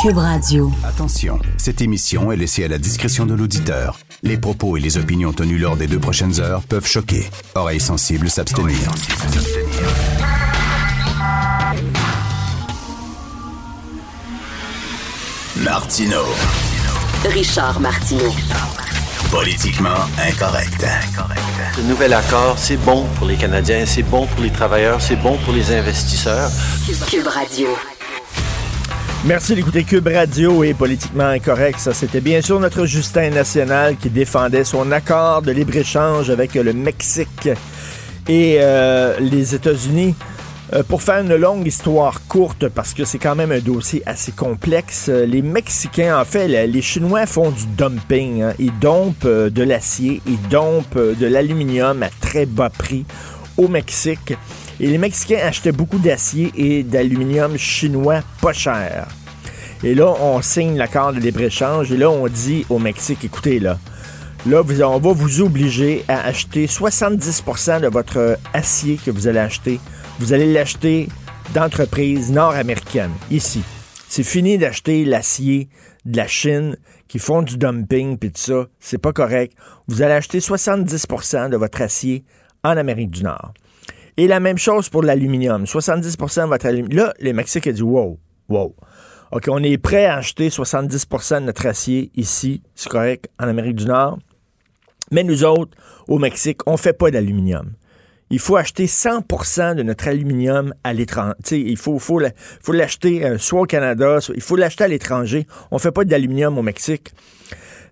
Cube Radio. Attention, cette émission est laissée à la discrétion de l'auditeur. Les propos et les opinions tenues lors des deux prochaines heures peuvent choquer. Oreilles sensibles s'abstenir. Martino. Richard Martineau. Politiquement incorrect. Le nouvel accord, c'est bon pour les Canadiens, c'est bon pour les travailleurs, c'est bon pour les investisseurs. Cube Radio. Merci d'écouter Cube Radio et Politiquement Incorrect. Ça, c'était bien sûr notre Justin National qui défendait son accord de libre-échange avec le Mexique et euh, les États-Unis. Euh, pour faire une longue histoire courte, parce que c'est quand même un dossier assez complexe, les Mexicains, en fait, les Chinois font du dumping. hein. Ils dompent euh, de l'acier, ils dompent de l'aluminium à très bas prix au Mexique. Et les Mexicains achetaient beaucoup d'acier et d'aluminium chinois pas cher. Et là, on signe l'accord de libre-échange et là, on dit au Mexique, écoutez, là, là, on va vous obliger à acheter 70% de votre acier que vous allez acheter. Vous allez l'acheter d'entreprises nord-américaines, ici. C'est fini d'acheter l'acier de la Chine qui font du dumping puis tout ça. C'est pas correct. Vous allez acheter 70% de votre acier en Amérique du Nord. Et la même chose pour l'aluminium. 70% de votre aluminium. Là, les Mexicains disent wow, wow. OK, on est prêt à acheter 70% de notre acier ici, c'est correct, en Amérique du Nord. Mais nous autres, au Mexique, on fait pas d'aluminium. Il faut acheter 100% de notre aluminium à l'étranger. Il faut, faut, la- faut l'acheter euh, soit au Canada, soit- il faut l'acheter à l'étranger. On fait pas d'aluminium au Mexique.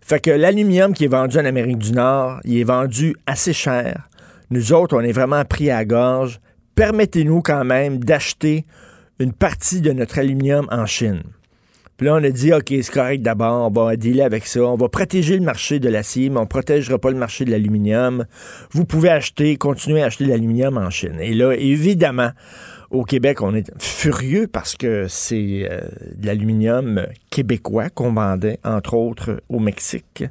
Fait que l'aluminium qui est vendu en Amérique du Nord, il est vendu assez cher. Nous autres, on est vraiment pris à gorge. Permettez-nous quand même d'acheter une partie de notre aluminium en Chine. Puis là, on a dit, OK, c'est correct d'abord, on va dealer avec ça. On va protéger le marché de l'acier, mais on ne protégera pas le marché de l'aluminium. Vous pouvez acheter, continuer à acheter de l'aluminium en Chine. Et là, évidemment, au Québec, on est furieux parce que c'est euh, de l'aluminium québécois qu'on vendait, entre autres, au Mexique.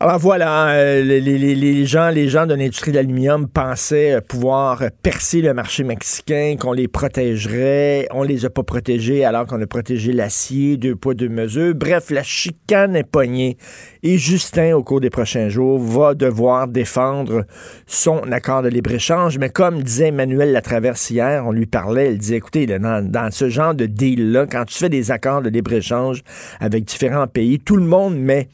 Alors voilà, euh, les, gens, les gens de l'industrie de l'aluminium pensaient euh, pouvoir percer le marché mexicain, qu'on les protégerait. On les a pas protégés alors qu'on a protégé l'acier, deux poids, deux mesures. Bref, la chicane est pognée. Et Justin, au cours des prochains jours, va devoir défendre son accord de libre-échange. Mais comme disait Emmanuel Latraverse hier, on lui parlait, il disait, écoutez, dans, dans ce genre de deal-là, quand tu fais des accords de libre-échange avec différents pays, tout le monde met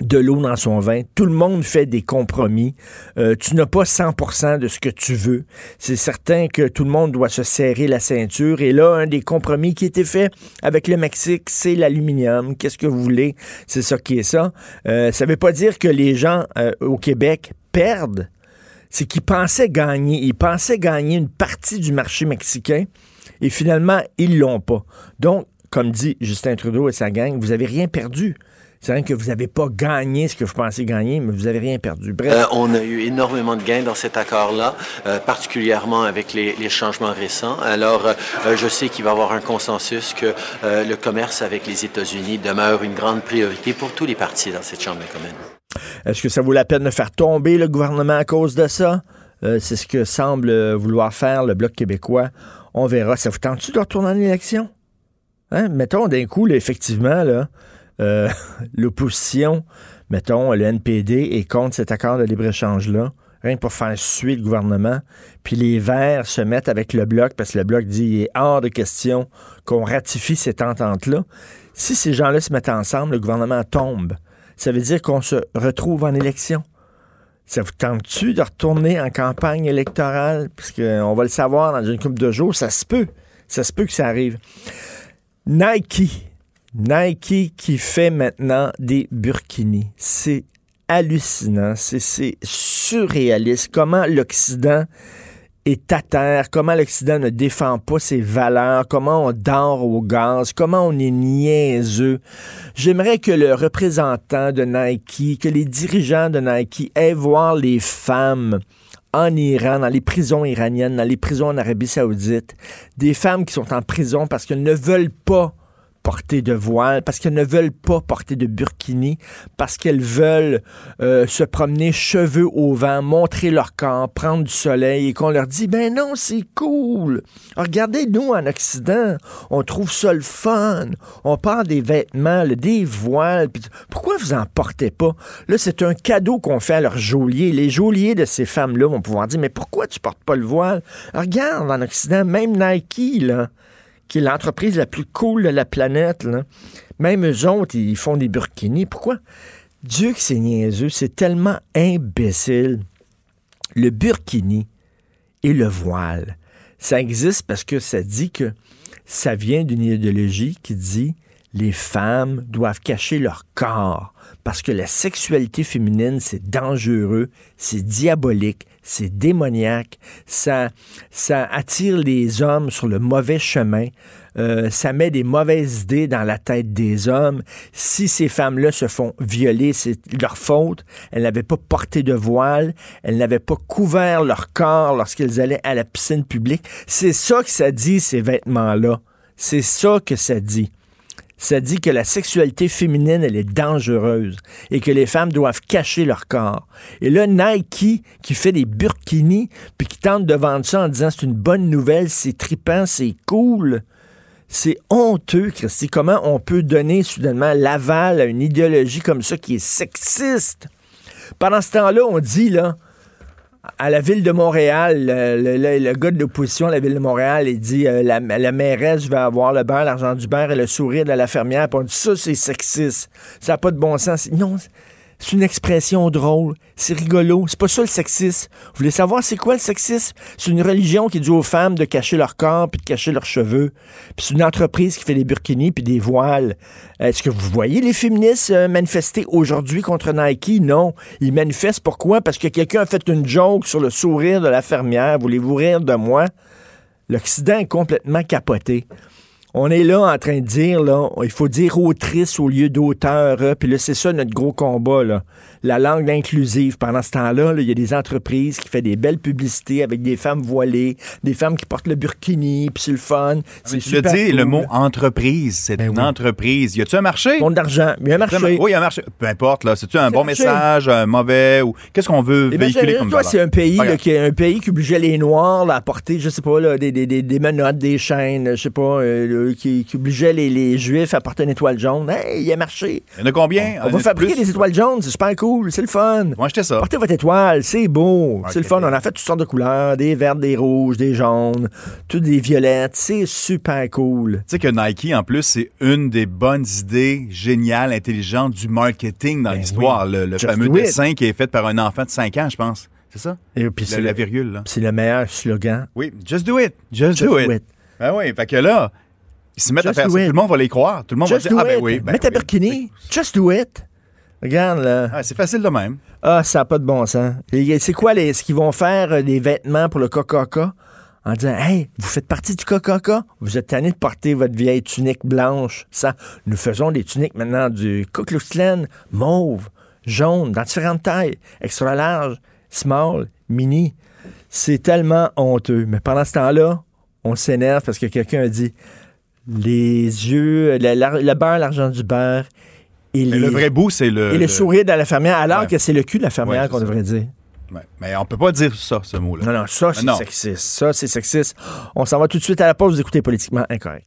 de l'eau dans son vin. Tout le monde fait des compromis. Euh, tu n'as pas 100% de ce que tu veux. C'est certain que tout le monde doit se serrer la ceinture. Et là, un des compromis qui était fait avec le Mexique, c'est l'aluminium. Qu'est-ce que vous voulez? C'est ça qui est ça. Euh, ça veut pas dire que les gens euh, au Québec perdent. C'est qu'ils pensaient gagner. Ils pensaient gagner une partie du marché mexicain. Et finalement, ils l'ont pas. Donc, comme dit Justin Trudeau et sa gang, vous avez rien perdu. C'est rien que vous n'avez pas gagné ce que vous pensez gagner, mais vous n'avez rien perdu. Bref. Euh, on a eu énormément de gains dans cet accord-là, euh, particulièrement avec les, les changements récents. Alors, euh, je sais qu'il va y avoir un consensus que le commerce avec les États-Unis demeure une grande priorité pour tous les partis dans cette Chambre des communes. Est-ce que ça vaut la peine de faire tomber le gouvernement à cause de ça? C'est ce que semble vouloir faire le Bloc québécois. On verra. Ça vous tente-tu de retourner en élection? Hein? Mettons d'un coup, là, effectivement, là, euh, l'opposition, mettons, le NPD est contre cet accord de libre-échange-là, rien que pour faire suer le gouvernement. Puis les Verts se mettent avec le Bloc parce que le Bloc dit il est hors de question qu'on ratifie cette entente-là. Si ces gens-là se mettent ensemble, le gouvernement tombe. Ça veut dire qu'on se retrouve en élection. Ça vous tente-tu de retourner en campagne électorale? Parce qu'on va le savoir dans une couple de jours. Ça se peut. Ça se peut que ça arrive. Nike. Nike qui fait maintenant des burkinis. C'est hallucinant. C'est surréaliste. Comment l'Occident est à terre, comment l'Occident ne défend pas ses valeurs, comment on dort au gaz, comment on est niaiseux. J'aimerais que le représentant de Nike, que les dirigeants de Nike aient voir les femmes en Iran, dans les prisons iraniennes, dans les prisons en Arabie saoudite, des femmes qui sont en prison parce qu'elles ne veulent pas porter de voile, parce qu'elles ne veulent pas porter de burkini, parce qu'elles veulent euh, se promener cheveux au vent, montrer leur corps, prendre du soleil, et qu'on leur dit, ben non, c'est cool. Regardez, nous, en Occident, on trouve ça le fun. On parle des vêtements, des voiles. pourquoi vous en portez pas? Là, c'est un cadeau qu'on fait à leurs geôliers. Les geôliers de ces femmes-là vont pouvoir dire, mais pourquoi tu portes pas le voile? Regarde, en Occident, même Nike, là, qui est l'entreprise la plus cool de la planète, même eux autres, ils font des burkinis. Pourquoi? Dieu que c'est niaiseux, c'est tellement imbécile. Le burkini et le voile, ça existe parce que ça dit que ça vient d'une idéologie qui dit les femmes doivent cacher leur corps parce que la sexualité féminine, c'est dangereux, c'est diabolique, c'est démoniaque, ça, ça attire les hommes sur le mauvais chemin, euh, ça met des mauvaises idées dans la tête des hommes. Si ces femmes-là se font violer, c'est leur faute. Elles n'avaient pas porté de voile, elles n'avaient pas couvert leur corps lorsqu'elles allaient à la piscine publique. C'est ça que ça dit, ces vêtements-là. C'est ça que ça dit ça dit que la sexualité féminine, elle est dangereuse et que les femmes doivent cacher leur corps. Et là, Nike, qui fait des burkinis, puis qui tente de vendre ça en disant c'est une bonne nouvelle, c'est tripant, c'est cool. C'est honteux, Christy. Comment on peut donner soudainement l'aval à une idéologie comme ça qui est sexiste? Pendant ce temps-là, on dit, là, à la ville de Montréal, le, gars de l'opposition à la ville de Montréal, il dit euh, la, la, mairesse va avoir le beurre, l'argent du beurre et le sourire de la fermière. Puis on dit ça, c'est sexiste. Ça n'a pas de bon sens. Non, c'est une expression drôle. C'est rigolo. C'est pas ça le sexisme. Vous voulez savoir c'est quoi le sexisme? C'est une religion qui dit aux femmes de cacher leur corps puis de cacher leurs cheveux. Puis c'est une entreprise qui fait des burkinis puis des voiles. Est-ce que vous voyez les féministes euh, manifester aujourd'hui contre Nike? Non. Ils manifestent pourquoi? Parce que quelqu'un a fait une joke sur le sourire de la fermière. Voulez-vous rire de moi? L'Occident est complètement capoté on est là en train de dire, là, il faut dire autrice au lieu d'auteur. Hein, puis là, c'est ça notre gros combat, là. La langue inclusive. Pendant ce temps-là, il y a des entreprises qui font des belles publicités avec des femmes voilées, des femmes qui portent le burkini, puis c'est le fun. Ah, c'est tu dis le mot entreprise. C'est ben une entreprise. Y a-tu un marché? Monde d'argent. Y a un marché. Oui, y a un marché. Peu importe, là. C'est-tu un bon message, un mauvais, ou qu'est-ce qu'on veut ben, véhiculer comme toi, c'est un pays, qui est un pays qui obligeait les Noirs à porter, je sais pas, là, des, des, des, menottes, des chaînes, je sais pas, euh, qui, obligeait les, Juifs à porter une étoile jaune. Hey, il a marché. Il y en a combien? On, va fabriquer des étoiles jaunes, c'est super cool, c'est le fun. Moi, acheter ça. Portez votre étoile, c'est beau, c'est le fun. On a fait toutes sortes de couleurs, des vertes, des rouges, des jaunes, toutes des violettes, c'est super cool. Tu sais que Nike, en plus, c'est une des bonnes idées géniales, intelligentes du marketing dans ben l'histoire. Le, fameux dessin qui est fait par un enfant de 5 ans, je pense. C'est ça? Et puis c'est la virgule, C'est le meilleur slogan. Oui, just do it. Just, do, it. Ben oui, fait que là, ils se mettent à faire ça. Tout le monde va les croire. Tout le monde va dire, ah ben oui. Ben Mets ta burkini. Just do it. Regarde, là. Ah, c'est facile de même. Ah, ça n'a pas de bon sens. C'est quoi les, ce qu'ils vont faire, euh, des vêtements pour le Coca-Cola? En disant, hey, vous faites partie du Coca-Cola? Vous êtes tanné de porter votre vieille tunique blanche. Ça, nous faisons des tuniques maintenant du Klan, mauve, jaune, dans différentes tailles, extra large, small, mini. C'est tellement honteux. Mais pendant ce temps-là, on s'énerve parce que quelqu'un a dit, les yeux, le, beurre, l'argent du beurre. Et le vrai bout, c'est le. Et le, sourire de la fermière, alors que c'est le cul de la fermière qu'on devrait dire. Mais on peut pas dire ça, ce mot-là. Non, non, ça, c'est sexiste. Ça, c'est sexiste. On s'en va tout de suite à la pause. Vous écoutez Politiquement Incorrect.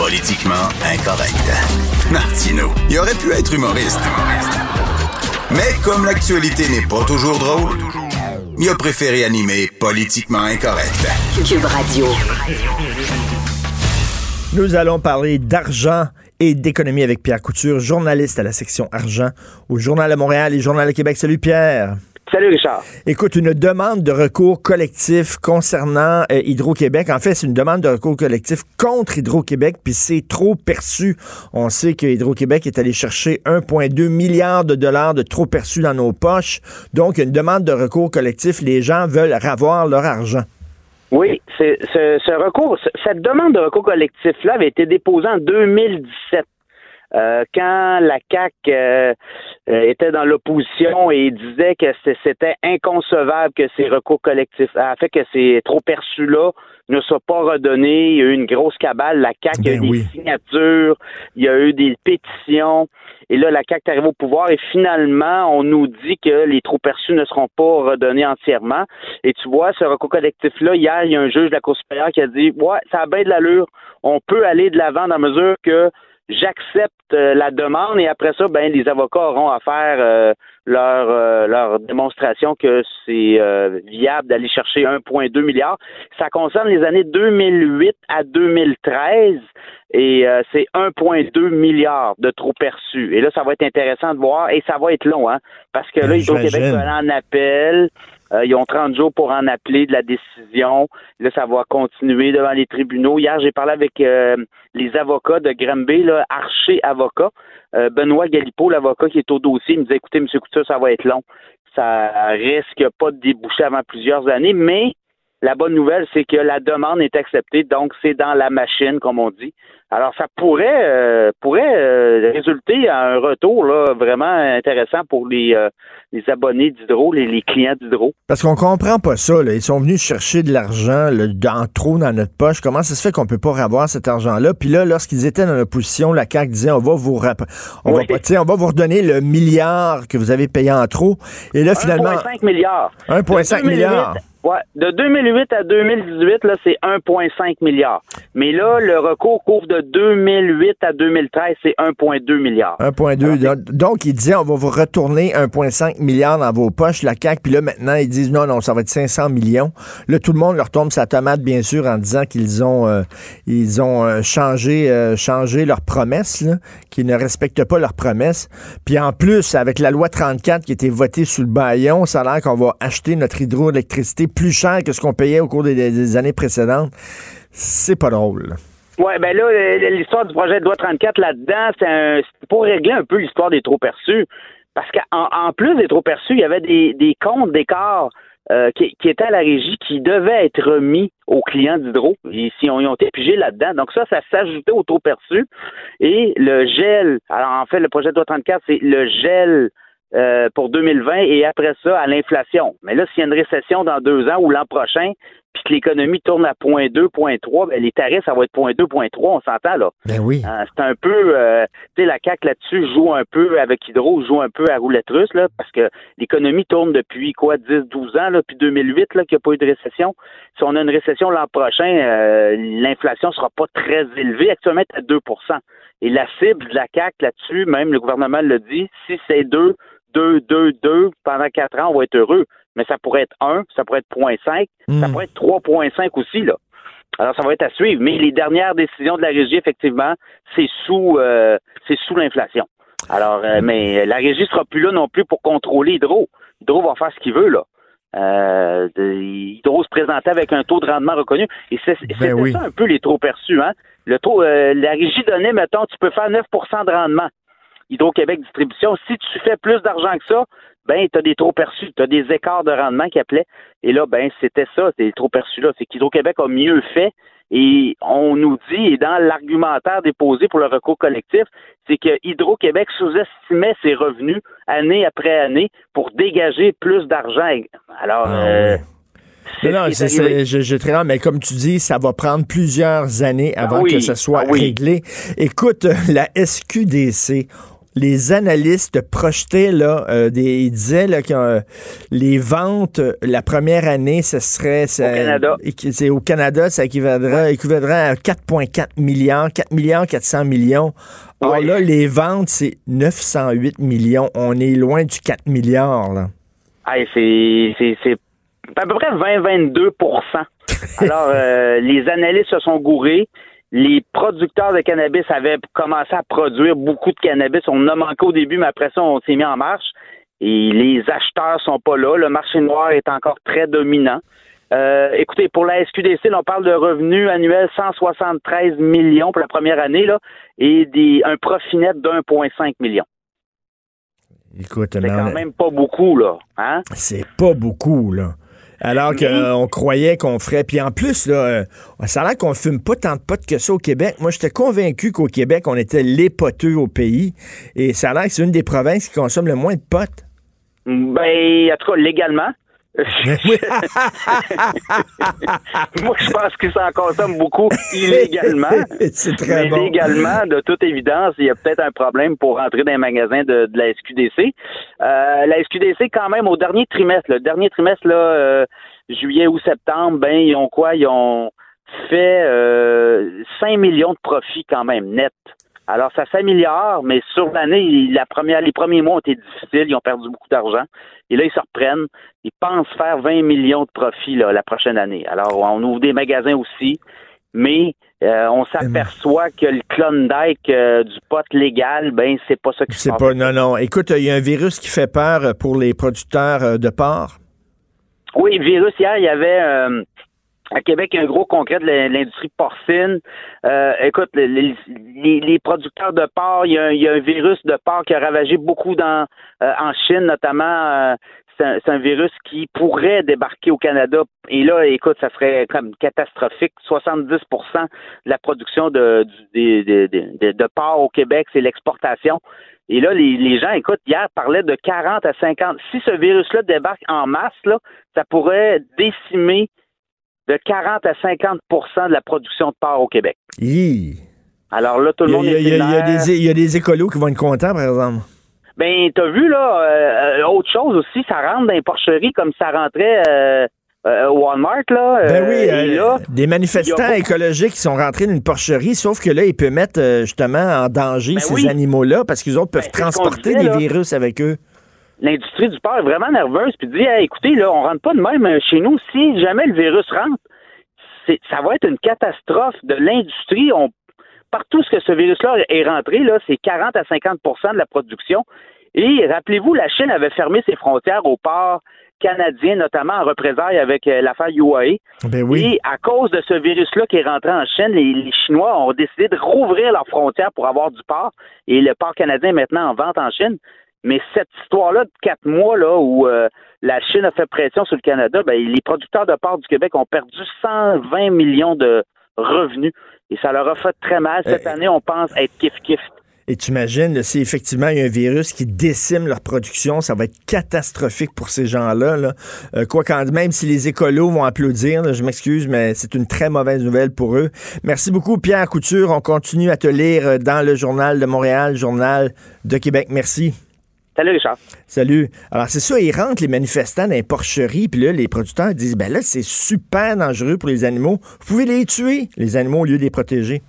Politiquement incorrect. Martino, il aurait pu être humoriste. Mais comme l'actualité n'est pas toujours drôle, il a préféré animer Politiquement Incorrect. Cube Radio. Nous allons parler d'argent et d'économie avec Pierre Couture, journaliste à la section argent au Journal de Montréal et Journal de Québec. Salut Pierre. Salut Richard. Écoute, une demande de recours collectif concernant euh, Hydro-Québec. En fait, c'est une demande de recours collectif contre Hydro-Québec, puis c'est trop perçu. On sait que Hydro-Québec est allé chercher 1,2 milliard de dollars de trop perçus dans nos poches. Donc, une demande de recours collectif. Les gens veulent avoir leur argent. Oui, c'est ce, ce, recours, cette demande de recours collectif-là avait été déposée en 2017. Euh, quand la CAC euh, euh, était dans l'opposition et disait que c'était inconcevable que ces recours collectifs, a fait que ces trop perçus là ne soient pas redonnés. Il y a eu une grosse cabale. La CAC a eu ben des signatures, il y a eu des pétitions. Et là, la CAC arrive au pouvoir et finalement, on nous dit que les trop perçus ne seront pas redonnés entièrement. Et tu vois, ce recours collectif-là, hier, il y a un juge de la Cour supérieure qui a dit Ouais, ça a bien de l'allure. On peut aller de l'avant dans la mesure que j'accepte euh, la demande et après ça, ben les avocats auront à faire euh, leur euh, leur démonstration que c'est viable d'aller chercher 1,2 milliard. Ça concerne les années 2008 à 2013 et c'est 1,2 milliard de trop perçus. Et là, ça va être intéressant de voir et ça va être long, hein, parce que là, Hydro-Québec va aller en appel. Euh, ils ont 30 jours pour en appeler de la décision. Là, ça va continuer devant les tribunaux. Hier, j'ai parlé avec euh, les avocats de Granby, là, Archer Avocat. Euh, Benoît Galipo, l'avocat qui est au dossier, il me disait, écoutez, M. Couture, ça va être long. Ça risque pas de déboucher avant plusieurs années, mais la bonne nouvelle, c'est que la demande est acceptée, donc c'est dans la machine, comme on dit. Alors, ça pourrait euh, pourrait euh, résulter à un retour là, vraiment intéressant pour les, euh, les abonnés d'Hydro, les, clients d'Hydro. Parce qu'on comprend pas ça. Là. Ils sont venus chercher de l'argent dans trop dans notre poche. Comment ça se fait qu'on peut pas avoir cet argent-là? Puis là, lorsqu'ils étaient dans l'opposition, la CAQ disait on va vous on, va, on va vous redonner le milliard que vous avez payé en trop. Et là, finalement. 1,5 milliard. 1,5 milliard. Ouais, de 2008 à 2018, là, c'est 1,5 milliard. Mais là, le recours couvre de 2008 à 2013, c'est 1,2 milliard. 1,2. Donc, il disait, on va vous retourner 1,5 milliard dans vos poches, la CAQ. Puis là, maintenant, ils disent, non, non, ça va être 500 millions. Là, tout le monde leur tombe sa tomate, bien sûr, en disant qu'ils ont, euh, ils ont euh, changé, euh, changé leurs promesses, qu'ils ne respectent pas leurs promesses. Puis en plus, avec la loi 34 qui a été votée sous le baillon, ça a l'air qu'on va acheter notre hydroélectricité plus cher que ce qu'on payait au cours des, années précédentes. C'est pas drôle. Oui, ben là, l'histoire du projet de loi 34 là-dedans, c'est pour régler un peu l'histoire des trop perçus. Parce qu'en plus des trop perçus, il y avait des, comptes d'écart euh, qui, étaient à la régie qui devaient être remis aux clients d'Hydro. Si on y ont été pigés là-dedans. Donc ça, ça s'ajoutait aux trop perçus. Et le gel, alors en fait, le projet de loi 34, c'est le gel euh, pour 2020 et après ça à l'inflation. Mais là, s'il y a une récession dans deux ans ou l'an prochain, puis que l'économie tourne à 0.2, 0.3, ben les tarifs, ça va être 0.2, 0.3, on s'entend là. Ben oui. Euh, c'est un peu, euh, tu sais, la CAQ là-dessus joue un peu avec Hydro, joue un peu à roulette russe, là, parce que l'économie tourne depuis quoi, 10, 12 ans, là, depuis 2008, là, qu'il n'y a pas eu de récession. Si on a une récession l'an prochain, l'inflation sera pas très élevée, actuellement à 2% Et la cible de la CAQ là-dessus, même le gouvernement le dit, si c'est 2, 2, 2, 2 pendant quatre ans, on va être heureux. Mais ça pourrait être 1, ça pourrait être 0.5, ça hmm. pourrait être 3.5 aussi, là. Alors, ça va être à suivre. Mais les dernières décisions de la régie, effectivement, c'est sous, euh, c'est sous l'inflation. Alors, euh, mais la régie sera plus là non plus pour contrôler Hydro. Hydro va faire ce qu'il veut, là. Euh, Hydro se présentait avec un taux de rendement reconnu. Et c'est ben ça un peu les trop perçus, hein. Le taux, euh, la régie donnait, mettons, tu peux faire 9% de rendement. Hydro-Québec Distribution, si tu fais plus d'argent que ça, ben, tu as des trop perçus, tu as des écarts de rendement qui appelaient. Et là, ben, c'était ça, des trop perçus-là. C'est qu'Hydro-Québec a mieux fait. Et on nous dit, et dans l'argumentaire déposé pour le recours collectif, c'est que Hydro-Québec sous-estimait ses revenus année après année pour dégager plus d'argent. Alors, ah euh, non, c'est, je, très mais comme tu dis, ça va prendre plusieurs années ah avant que ça soit ah réglé. Écoute, la SQDC, les analystes projetaient là, euh, des, ils disaient là, que euh, les ventes la première année, ce serait au Canada. C'est au Canada, ça équivaudrait, équivaudrait à 4,4 milliards, 4 milliards 400 millions. Or là, les ventes, c'est 908 millions. On est loin du 4 milliards. Là. c'est à peu près 20-22% Alors, euh, les analystes se sont gourés. Les producteurs de cannabis avaient commencé à produire beaucoup de cannabis. On a manqué au début, mais après ça, on s'est mis en marche. Et les acheteurs sont pas là. Le marché noir est encore très dominant. Euh, écoutez, pour la SQDC, on parle de revenus annuels 173 millions pour la première année là, et des, un profit net d'1,5 million. Écoute, c'est quand même pas beaucoup, là. Hein? C'est pas beaucoup, là. Alors qu'on croyait qu'on ferait. Puis en plus, là, euh, ça a l'air qu'on fume pas tant de potes que ça au Québec. Moi, j'étais convaincu qu'au Québec, on était les poteux au pays. Et ça a l'air que c'est une des provinces qui consomme le moins de potes. Ben, en tout cas, légalement. Moi, je pense qu'ils s'en consomment beaucoup illégalement. C'est très mais légalement, de toute évidence, il y a peut-être un problème pour rentrer dans les magasins de, la SQDC. Euh, la SQDC, quand même, au dernier trimestre, le dernier trimestre, là, euh, juillet ou septembre, ben, ils ont quoi? Ils ont fait euh, 5 millions de profits quand même, net. Alors, ça s'améliore, mais sur l'année, la première, les premiers mois ont été difficiles, ils ont perdu beaucoup d'argent. Et là, ils se reprennent. Ils pensent faire 20 millions de profits la prochaine année. Alors, on ouvre des magasins aussi, mais euh, on s'aperçoit que le Klondike euh, du pot légal, ben, c'est pas ça qui se passe. pas, non, non. Écoute, il y a un virus qui fait peur pour les producteurs euh, de porc. Oui, virus, hier, il y avait à Québec, il y a un gros congrès de l'industrie porcine. Euh, écoute, les, producteurs de porc, il y, a un, virus de porc qui a ravagé beaucoup dans euh, en Chine, notamment. Euh, c'est un, virus qui pourrait débarquer au Canada. Et là, écoute, ça serait comme catastrophique. 70% de la production de, de, de, de porc au Québec, c'est l'exportation. Et là, les, les, gens, écoute, hier parlaient de 40 à 50. Si ce virus-là débarque en masse, là, ça pourrait décimer de 40 à 50% de la production de porc au Québec. Alors là, tout le monde il y, a, il y a des écolos qui vont être contents, par exemple. Ben, t'as vu, là, euh, autre chose aussi, ça rentre dans les porcheries comme ça rentrait euh, euh, au Walmart, là. Ben oui, des manifestants écologiques qui sont rentrés dans une porcherie, sauf que là, ils peuvent mettre justement en danger ben ces animaux-là parce qu'ils autres peuvent ben, transporter des virus avec eux l'industrie du porc est vraiment nerveuse puis dit écoutez là on rentre pas de même euh, chez nous si jamais le virus rentre ça va être une catastrophe de l'industrie on partout ce que ce virus-là est rentré là c'est 40 à 50% de la production et rappelez-vous la Chine avait fermé ses frontières au port canadien, notamment en représailles avec euh, l'affaire UAE. Ben oui. Et à cause de ce virus-là qui est rentré en Chine, les, les, Chinois ont décidé de rouvrir leurs frontières pour avoir du porc. Et le porc canadien est maintenant en vente en Chine. Mais cette histoire-là de quatre mois là où euh, la Chine a fait pression sur le Canada, ben, les producteurs de porc du Québec ont perdu 120 millions de revenus et ça leur a fait très mal. Cette euh, année, on pense être kiff-kiff. Et tu imagines, si effectivement il y a un virus qui décime leur production, ça va être catastrophique pour ces gens-là. Là. Euh, quoi quand même si les écolos vont applaudir, je m'excuse, mais c'est une très mauvaise nouvelle pour eux. Merci beaucoup, Pierre Couture. On continue à te lire dans le Journal de Montréal, Journal de Québec. Merci. Salut, Richard. Salut. Alors, c'est ça, ils rentrent les manifestants dans les porcheries, puis là, les producteurs disent, ben là, c'est super dangereux pour les animaux. Vous pouvez les tuer, les animaux, au lieu de les protéger.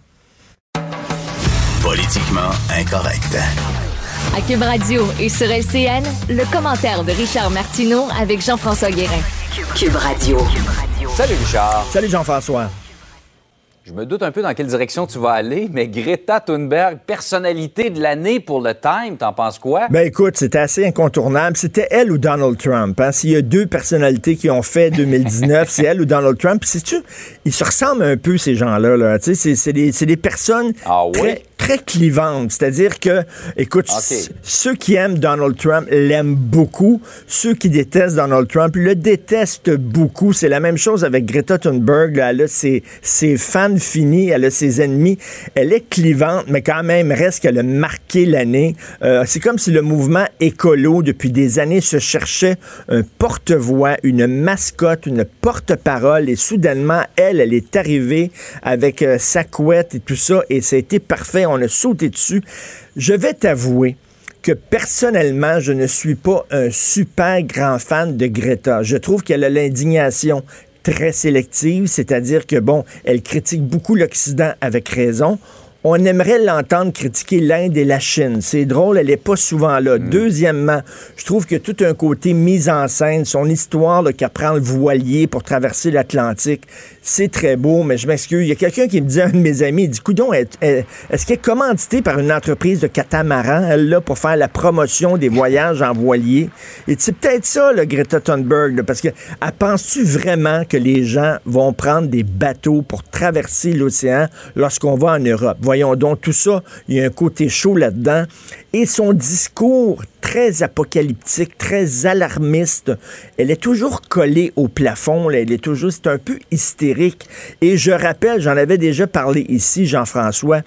Politiquement incorrect. À Cube Radio et sur LCN, le commentaire de Richard Martineau avec Jean-François Guérin. Cube Radio. Salut, Richard. Salut, Jean-François. Je me doute un peu dans quelle direction tu vas aller, mais Greta Thunberg, personnalité de l'année pour le Time, t'en penses quoi? Ben écoute, c'était assez incontournable. C'était elle ou Donald Trump. Hein? S'il y a deux personnalités qui ont fait 2019, c'est elle ou Donald Trump. Puis tu ils se ressemblent un peu, ces gens-là. Là. C'est des, des personnes ah, oui? très clivante. C'est-à-dire que, écoute, ceux qui aiment Donald Trump l'aiment beaucoup. Ceux qui détestent Donald Trump le détestent beaucoup. C'est la même chose avec Greta Thunberg. Elle a ses, fans finis, elle a ses ennemis. Elle est clivante, mais quand même reste qu'elle a marqué l'année. Euh, c'est comme si le mouvement écolo, depuis des années, se cherchait un porte-voix, une mascotte, une porte-parole. Et soudainement, elle, elle est arrivée avec euh, sa couette et tout ça. Et ça a été parfait on a sauté dessus. Je vais t'avouer que personnellement, je ne suis pas un super grand fan de Greta. Je trouve qu'elle a l'indignation très sélective, c'est-à-dire que, bon, elle critique beaucoup l'Occident avec raison. On aimerait l'entendre critiquer l'Inde et la Chine. C'est drôle, elle n'est pas souvent là. Mm. Deuxièmement, je trouve que tout un côté mise en scène, son histoire qui apprend le voilier pour traverser l'Atlantique, c'est très beau, mais je m'excuse. Il y a quelqu'un qui me dit, un de mes amis, il dit, coudon, est-ce qu'elle est commanditée par une entreprise de catamaran, elle, là, pour faire la promotion des voyages en voilier? Et c'est peut-être ça, le Greta Thunberg, parce que, penses-tu vraiment que les gens vont prendre des bateaux pour traverser l'océan lorsqu'on va en Europe? Voyons donc, tout ça, il y a un côté chaud là-dedans. Et son discours très apocalyptique, très alarmiste, elle est toujours collée au plafond, elle est toujours, c'est un peu hystérique. Et je rappelle, j'en avais déjà parlé ici, Jean-François,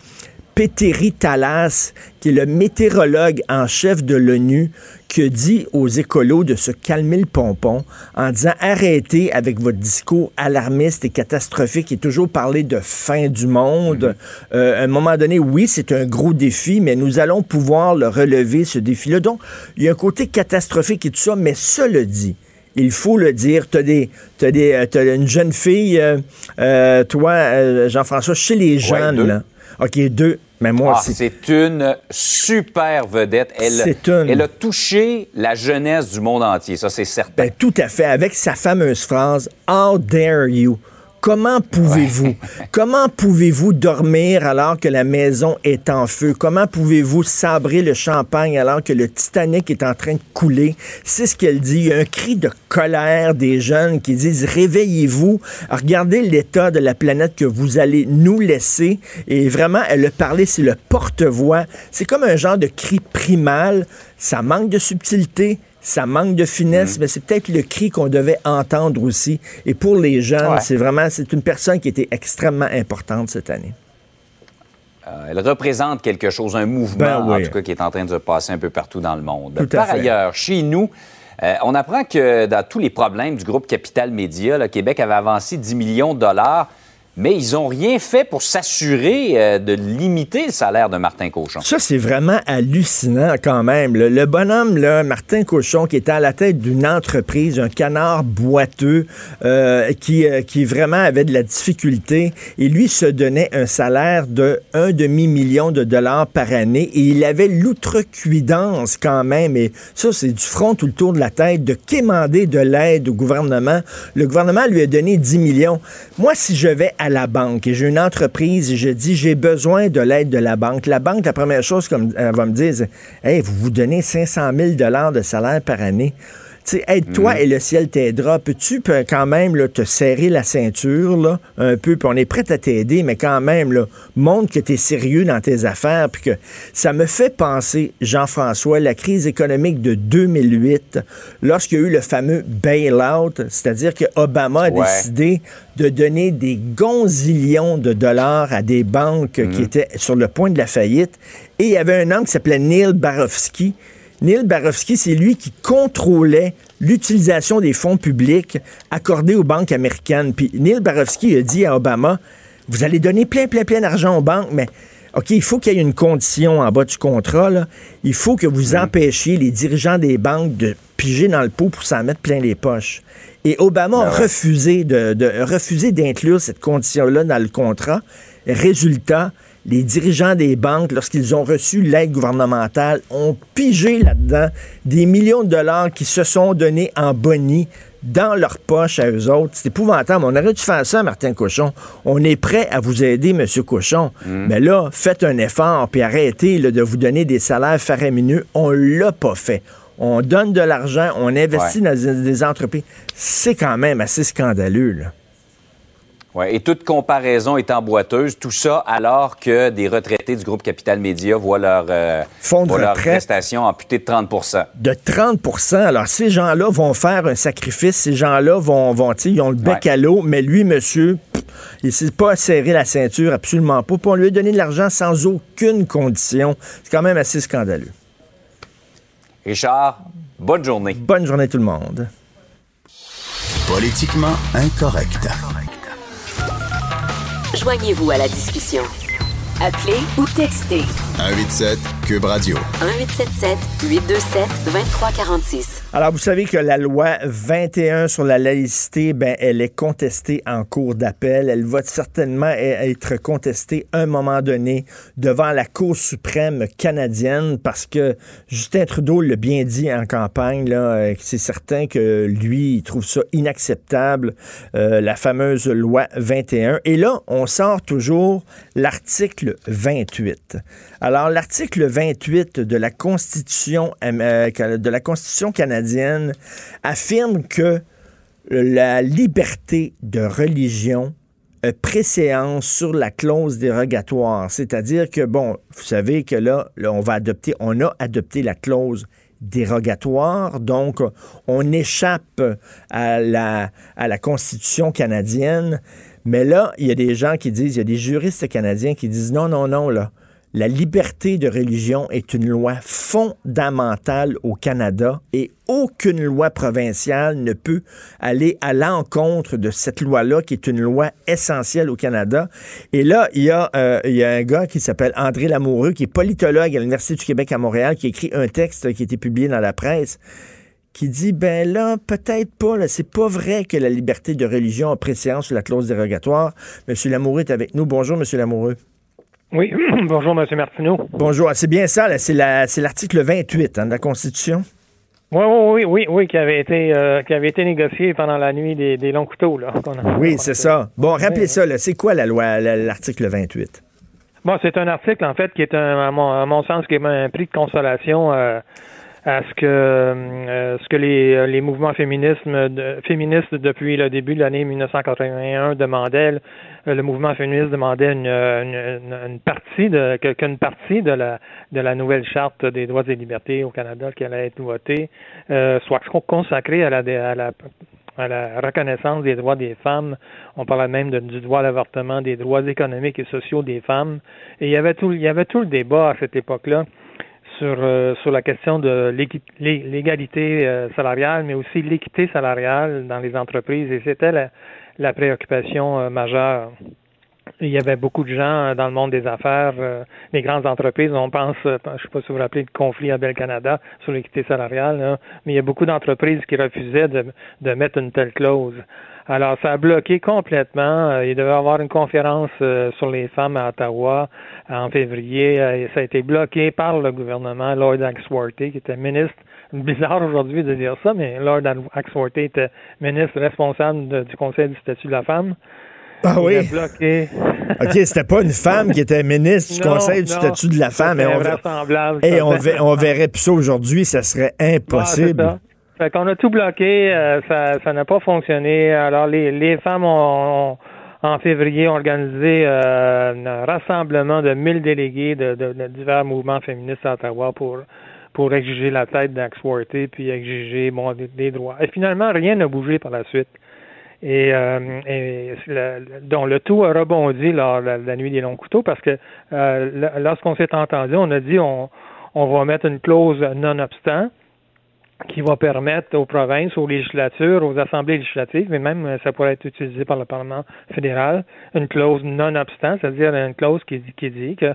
Péteri Talas, qui est le météorologue en chef de l'ONU, qui dit aux écolos de se calmer le pompon en disant arrêtez avec votre discours alarmiste et catastrophique et toujours parler de fin du monde. Mm-hmm. Euh, à un moment donné, oui, c'est un gros défi, mais nous allons pouvoir le relever, ce défi-là. Donc, il y a un côté catastrophique et tout ça, mais cela dit, il faut le dire. Tu as, as une jeune fille, euh, euh, toi, Jean-François, chez les jeunes. OK, deux. Mais moi, ah, c'est une super vedette. Elle, elle a touché la jeunesse du monde entier, ça c'est certain. Ben, tout à fait, avec sa fameuse phrase How dare you? Comment pouvez-vous? Comment pouvez-vous dormir alors que la maison est en feu? Comment pouvez-vous sabrer le champagne alors que le Titanic est en train de couler? C'est ce qu'elle dit. Il y a un cri de colère des jeunes qui disent réveillez-vous, regardez l'état de la planète que vous allez nous laisser. Et vraiment, elle a parlé, c'est le porte-voix. C'est comme un genre de cri primal. Ça manque de subtilité, ça manque de finesse, mm. mais c'est peut-être le cri qu'on devait entendre aussi. Et pour les jeunes, c'est vraiment, c'est une personne qui était extrêmement importante cette année. Euh, elle représente quelque chose, un mouvement, ben en tout cas, qui est en train de se passer un peu partout dans le monde. Par ailleurs, chez nous, euh, on apprend que dans tous les problèmes du groupe Capital Média, le Québec avait avancé 10 millions de dollars mais ils n'ont rien fait pour s'assurer euh, de limiter le salaire de Martin Cochon. Ça, c'est vraiment hallucinant quand même. Le, bonhomme, là, Martin Cochon, qui était à la tête d'une entreprise, un canard boiteux, euh, qui, euh, qui vraiment avait de la difficulté, et lui se donnait un salaire de un demi-million de dollars par année, et il avait l'outrecuidance quand même, et ça, c'est du front tout le tour de la tête, de quémander de l'aide au gouvernement. Le gouvernement lui a donné 10 millions. Moi, si je vais la banque. Et j'ai une entreprise et je dis j'ai besoin de l'aide de la banque, la banque, la première chose comme elle va me dire, c'est Hey, vous vous donnez 500 000 de salaire par année aide-toi mhm. et le ciel t'aidera. Peux-tu quand même là, te serrer la ceinture là, un peu, puis on est prêt à t'aider, mais quand même, là, montre que tu es sérieux dans tes affaires, puis que ça me fait penser, Jean-François, la crise économique de 2008, lorsqu'il y a eu le fameux bail-out, c'est-à-dire que Obama a décidé de donner des gonzillions de dollars à des banques qui mhm. étaient sur le point de la faillite. Et il y avait un homme qui s'appelait Neil Barofsky, Neil Barofsky, c'est lui qui contrôlait l'utilisation des fonds publics accordés aux banques américaines. Puis Neil Barofsky a dit à Obama, vous allez donner plein, plein, plein d'argent aux banques, mais OK, il faut qu'il y ait une condition en bas du contrat. Il faut que vous empêchiez les dirigeants des banques de piger dans le pot pour s'en mettre plein les poches. Et Obama a ben refusé de, de d'inclure cette condition-là dans le contrat. Résultat, les dirigeants des banques, lorsqu'ils ont reçu l'aide gouvernementale, ont pigé là-dedans des millions de dollars qui se sont donnés en boni dans leur poche à eux autres. C'est épouvantable. On aurait dû faire ça, Martin Cochon. On est prêt à vous aider, M. Cochon. Mm. Mais là, faites un effort, puis arrêtez de vous donner des salaires faramineux. On l'a pas fait. On donne de l'argent, on investit dans des entreprises. C'est quand même assez scandaleux, là. Ouais, et toute comparaison étant boiteuse, tout ça alors que des retraités du groupe Capital Média voient leur, euh, Fonds de leur prestation amputée de 30% De 30% Alors, ces gens-là vont faire un sacrifice. Ces gens-là vont, vont ils ont le bec à l'eau, mais lui, monsieur, il ne s'est pas serré la ceinture, absolument pas. Puis on lui a donné de l'argent sans aucune condition. C'est quand même assez scandaleux. Richard, bonne journée. Bonne journée tout le monde. Politiquement incorrect. Joignez-vous à la discussion. Appelez ou textez. 187 Cube Radio. 1877 827 2346. Alors, vous savez que la loi 21 sur la laïcité, ben, elle est contestée en cours d'appel. Elle va certainement e-, être contestée à un moment donné devant la Cour suprême canadienne parce que Justin Trudeau l'a bien dit en campagne, là, euh, c'est certain que lui, il trouve ça inacceptable, euh, la fameuse loi 21. Et là, on sort toujours l'article 28. Alors, l'article 28 de la Constitution, euh, de la Constitution canadienne affirme que la liberté de religion préséance sur la clause dérogatoire. C'est-à-dire que, bon, vous savez que là, on va adopter, on a adopté la clause dérogatoire, donc on échappe à la, à la Constitution canadienne. Mais là, il y a des gens qui disent, il y a des juristes canadiens qui disent non, non, non, là, la liberté de religion est une loi fondamentale au Canada et aucune loi provinciale ne peut aller à l'encontre de cette loi-là, qui est une loi essentielle au Canada. Et là, il y a, euh, un gars qui s'appelle André Lamoureux, qui est politologue à l'Université du Québec à Montréal, qui écrit un texte qui a été publié dans la presse qui dit ben là peut-être pas c'est pas vrai que la liberté de religion a préséance sur la clause dérogatoire. Monsieur Lamoureux est avec nous. Bonjour monsieur Lamoureux. Oui, bonjour, M. Martineau. Bonjour, c'est bien ça, c'est l'article 28 hein, de la Constitution? Oui, oui, oui, oui, qui avait été euh, qui avait été négocié pendant la nuit des, longs couteaux. Là, oui, c'est ça. Bon, rappelez ça, c'est quoi la loi, l'article 28? Bon, c'est un article, en fait, qui est, un, à, mon, sens, qui est un prix de consolation euh, à ce que euh, ce que les, les mouvements féministes, féministes depuis le début de l'année 1981 demandaient le mouvement féministe demandait une, une, partie de qu'une partie de la de la nouvelle charte des droits et libertés au Canada qui allait être votée euh, soit consacrée à la, à la à la reconnaissance des droits des femmes. On parlait même du droit à l'avortement, des droits économiques et sociaux des femmes. Et il y avait tout, il y avait tout le débat à cette époque-là sur, euh, sur la question de l'égalité euh, salariale, mais aussi l'équité salariale dans les entreprises. Et c'était la, la préoccupation euh, majeure. Il y avait beaucoup de gens euh, dans le monde des affaires, les grandes entreprises. On pense, je ne sais pas si vous vous rappelez, le conflit à Bel-Canada sur l'équité salariale, mais il y a beaucoup d'entreprises qui refusaient de, de mettre une telle clause. Alors, ça a bloqué complètement. Il devait y avoir une conférence sur les femmes à Ottawa en février et ça a été bloqué par le gouvernement. Lloyd Axworthy, qui était ministre bizarre aujourd'hui de dire ça, mais Lord Axworthy était ministre responsable du Conseil du statut de la femme. Ah oui? Bloqué. OK, c'était pas une femme qui était ministre du Conseil du statut de la femme. Et on, on, verrait plus ça aujourd'hui, ça serait impossible. Fait qu'on a tout bloqué, euh, ça n'a pas fonctionné. Alors, les, femmes ont, en février, ont organisé euh, un rassemblement de 1000 délégués de, de, divers mouvements féministes à Ottawa pour pour exiger la tête d'Axworthy puis exiger bon, des, droits. Et finalement, rien n'a bougé par la suite. Et, euh, et le, donc le tout a rebondi lors de la, nuit des longs couteaux parce que euh, lorsqu'on s'est entendu, on a dit on, on va mettre une clause non-obstant qui va permettre aux provinces, aux législatures, aux assemblées législatives, mais même euh, ça pourrait être utilisé par le Parlement fédéral, une clause non-obstant, c'est-à-dire une clause qui, dit que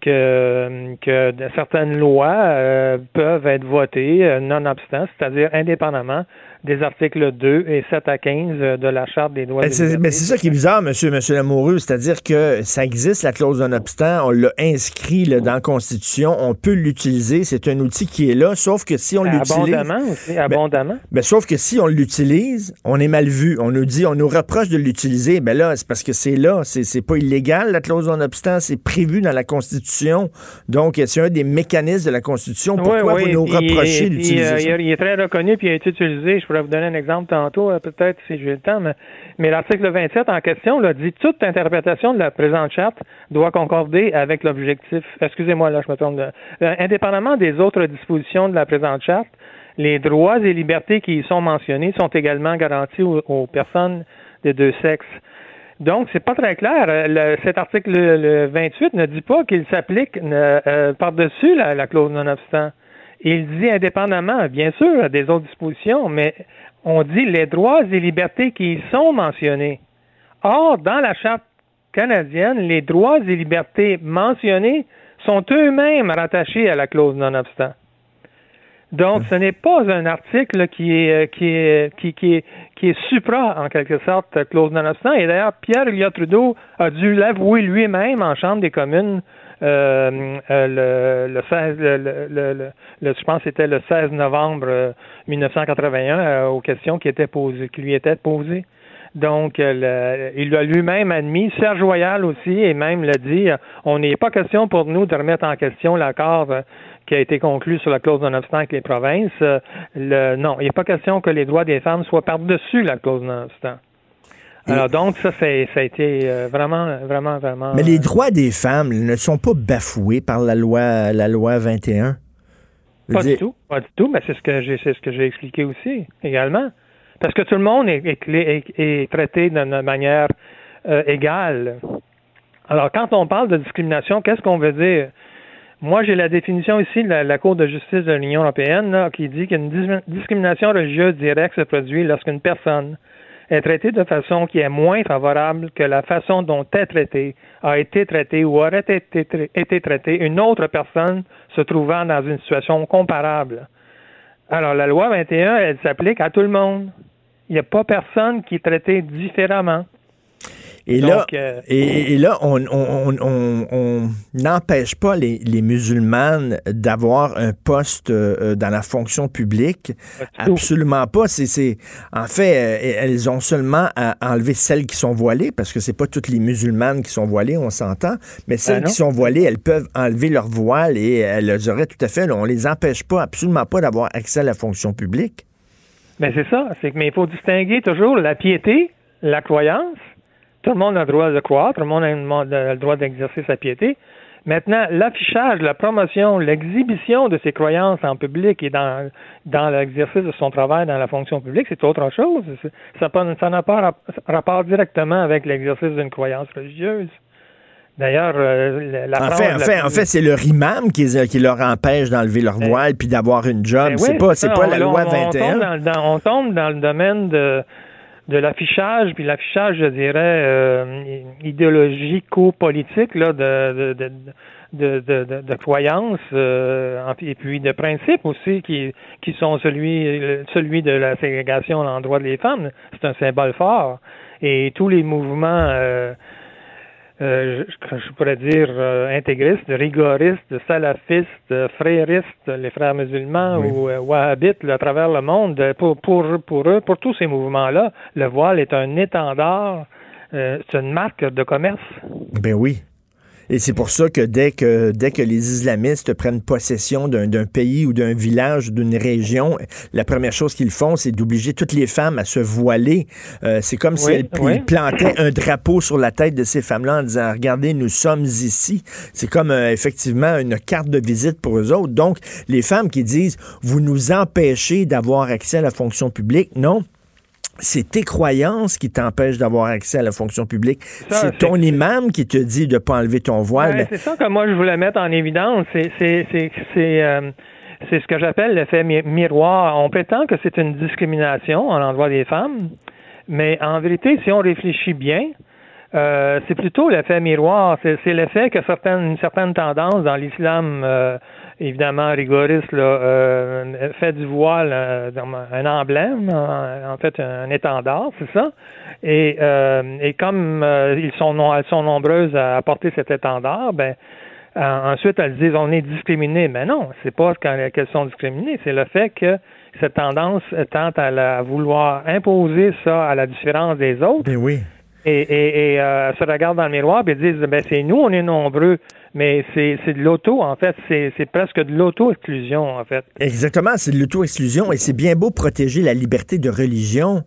que, que certaines lois euh, peuvent être votées euh, non-obstant, c'est-à-dire indépendamment des articles 2 et 7 à 15 de la Charte des droits et libertés. Mais c'est ça qui est bizarre, monsieur, monsieur Lamoureux, c'est-à-dire que ça existe, la clause non-obstant, on l'a inscrit dans la Constitution, on peut l'utiliser, c'est un outil qui est là, sauf que si on l'utilise... Abondamment aussi, ben, abondamment. Ben, sauf que si on l'utilise, on est mal vu. On nous dit, on nous reproche de l'utiliser, ben là, c'est parce que c'est là, c'est pas illégal, la clause non-obstant, c'est prévu dans la Constitution, donc c'est un des mécanismes de la Constitution. Pourquoi vous nous reprochez d'utiliser euh, ça? Il est très reconnu, puis il a été utilisé, pourrais vous donner un exemple tantôt, euh, peut-être si j'ai le temps, mais, l'article 27 en question là, dit toute interprétation de la présente charte doit concorder avec l'objectif. Excusez-moi, là, je me trompe. Euh, indépendamment des autres dispositions de la présente charte, les droits et libertés qui y sont mentionnés sont également garantis aux, personnes des deux sexes. Donc, c'est pas très clair. Euh, cet article 28 ne dit pas qu'il s'applique par-dessus la, la clause non-obstant. Il dit indépendamment, bien sûr, des autres dispositions, mais on dit les droits et libertés qui y sont mentionnés. Or, dans la Charte canadienne, les droits et libertés mentionnés sont eux-mêmes rattachés à la clause non-obstant. Donc, ce n'est pas un article qui est, qui est, qui, qui est, qui est supra, en quelque sorte, clause non-obstant. Et d'ailleurs, Pierre Elliott Trudeau a dû l'avouer lui-même en Chambre des communes euh, euh, le, le 16, le, le, je pense c'était le 16 novembre 1981, euh, aux questions qui étaient posées, qui lui étaient posées. Donc, euh, il l'a lui-même admis. Serge Royal aussi, et même l'a dit, on n'est pas question pour nous de remettre en question l'accord qui a été conclu sur la clause non-obstant avec les provinces. Le, non, il n'est pas question que les droits des femmes soient par-dessus la clause non-obstant. Alors donc, ça, ça a été euh, vraiment, vraiment, vraiment... Mais les droits des femmes ne sont pas bafoués par la loi, la loi 21? Pas du tout, pas du tout, mais c'est ce que j'ai, c'est ce que j'ai expliqué aussi, également. Parce que tout le monde est, est, traité d'une manière euh, égale. Alors, quand on parle de discrimination, qu'est-ce qu'on veut dire? Moi, j'ai la définition ici de la, Cour de justice de l'Union européenne qui dit qu'une discrimination religieuse directe se produit lorsqu'une personne est traité de façon qui est moins favorable que la façon dont est traité, a été traité ou aurait été, été traité une autre personne se trouvant dans une situation comparable. Alors, la loi 21, elle s'applique à tout le monde. Il n'y a pas personne qui est traité différemment. Et là, euh, et, là, on n'empêche pas les, les musulmanes d'avoir un poste euh, dans la fonction publique. Absolument pas. C'est, en fait, euh, elles ont seulement à enlever celles qui sont voilées, parce que c'est pas toutes les musulmanes qui sont voilées, on s'entend. Mais ben celles qui sont voilées, elles peuvent enlever leur voile et elles auraient tout à fait. on les empêche pas, absolument pas, d'avoir accès à la fonction publique. Mais ben, c'est ça. C'est mais il faut distinguer toujours la piété, la croyance tout le monde a le droit de croire, tout le monde a le droit d'exercer sa piété. Maintenant, l'affichage, la promotion, l'exhibition de ses croyances en public et dans, dans l'exercice de son travail dans la fonction publique, c'est autre chose. Ça n'a pas rapport directement avec l'exercice d'une croyance religieuse. D'ailleurs, euh, la en fait, en fait, en fait c'est leur imam qui, qui leur empêche d'enlever leur ben voile puis d'avoir une job. Ben c'est pas, c'est pas la loi 21. on tombe dans le domaine de de l'affichage, puis l'affichage, je dirais, euh, idéologico-politique là, de, de, de, de, de, croyances euh, et puis de principes aussi qui, qui sont celui, celui de la ségrégation à l'endroit des femmes. C'est un symbole fort. Et tous les mouvements euh, euh, je, pourrais dire, euh, intégristes, rigoristes, salafistes, fréristes, les frères musulmans ou euh, wahhabites à travers le monde. Pour, pour, pour eux, pour tous ces mouvements-là, le voile est un étendard, c'est une marque de commerce. Ben oui. Et c'est pour ça que dès que dès que les islamistes prennent possession d'un pays ou d'un village, d'une région, la première chose qu'ils font, c'est d'obliger toutes les femmes à se voiler. Euh, c'est comme s'ils plantaient un drapeau sur la tête de ces femmes-là en disant regardez, nous sommes ici. C'est comme euh, effectivement une carte de visite pour eux autres. Donc les femmes qui disent vous nous empêchez d'avoir accès à la fonction publique, non c'est tes croyances qui t'empêchent d'avoir accès à la fonction publique. C'est ton imam qui te dit de ne pas enlever ton voile. C'est ça que moi je voulais mettre en évidence. C'est euh, c'est ce que j'appelle l'effet miroir. On prétend que c'est une discrimination en l'endroit des femmes, mais en vérité, si on réfléchit bien, euh, c'est plutôt l'effet miroir. C'est l'effet que certaines, certaines tendances dans l'islam euh, évidemment rigoriste, là, euh, fait du voile euh, un emblème, en, fait un étendard, c'est ça? Et, euh, et comme ils sont elles sont nombreuses à porter cet étendard, ben ensuite elles disent on est discriminé. Mais non, c'est pas qu'elles sont discriminées, c'est le fait que cette tendance tente à, la, vouloir imposer ça à la différence des autres. Ben oui. Et, et, et se regardent dans le miroir et disent ben c'est nous, on est nombreux mais c'est de l'auto, en fait. C'est presque de l'auto-exclusion, en fait. Exactement, c'est de l'auto-exclusion et c'est bien beau protéger la liberté de religion.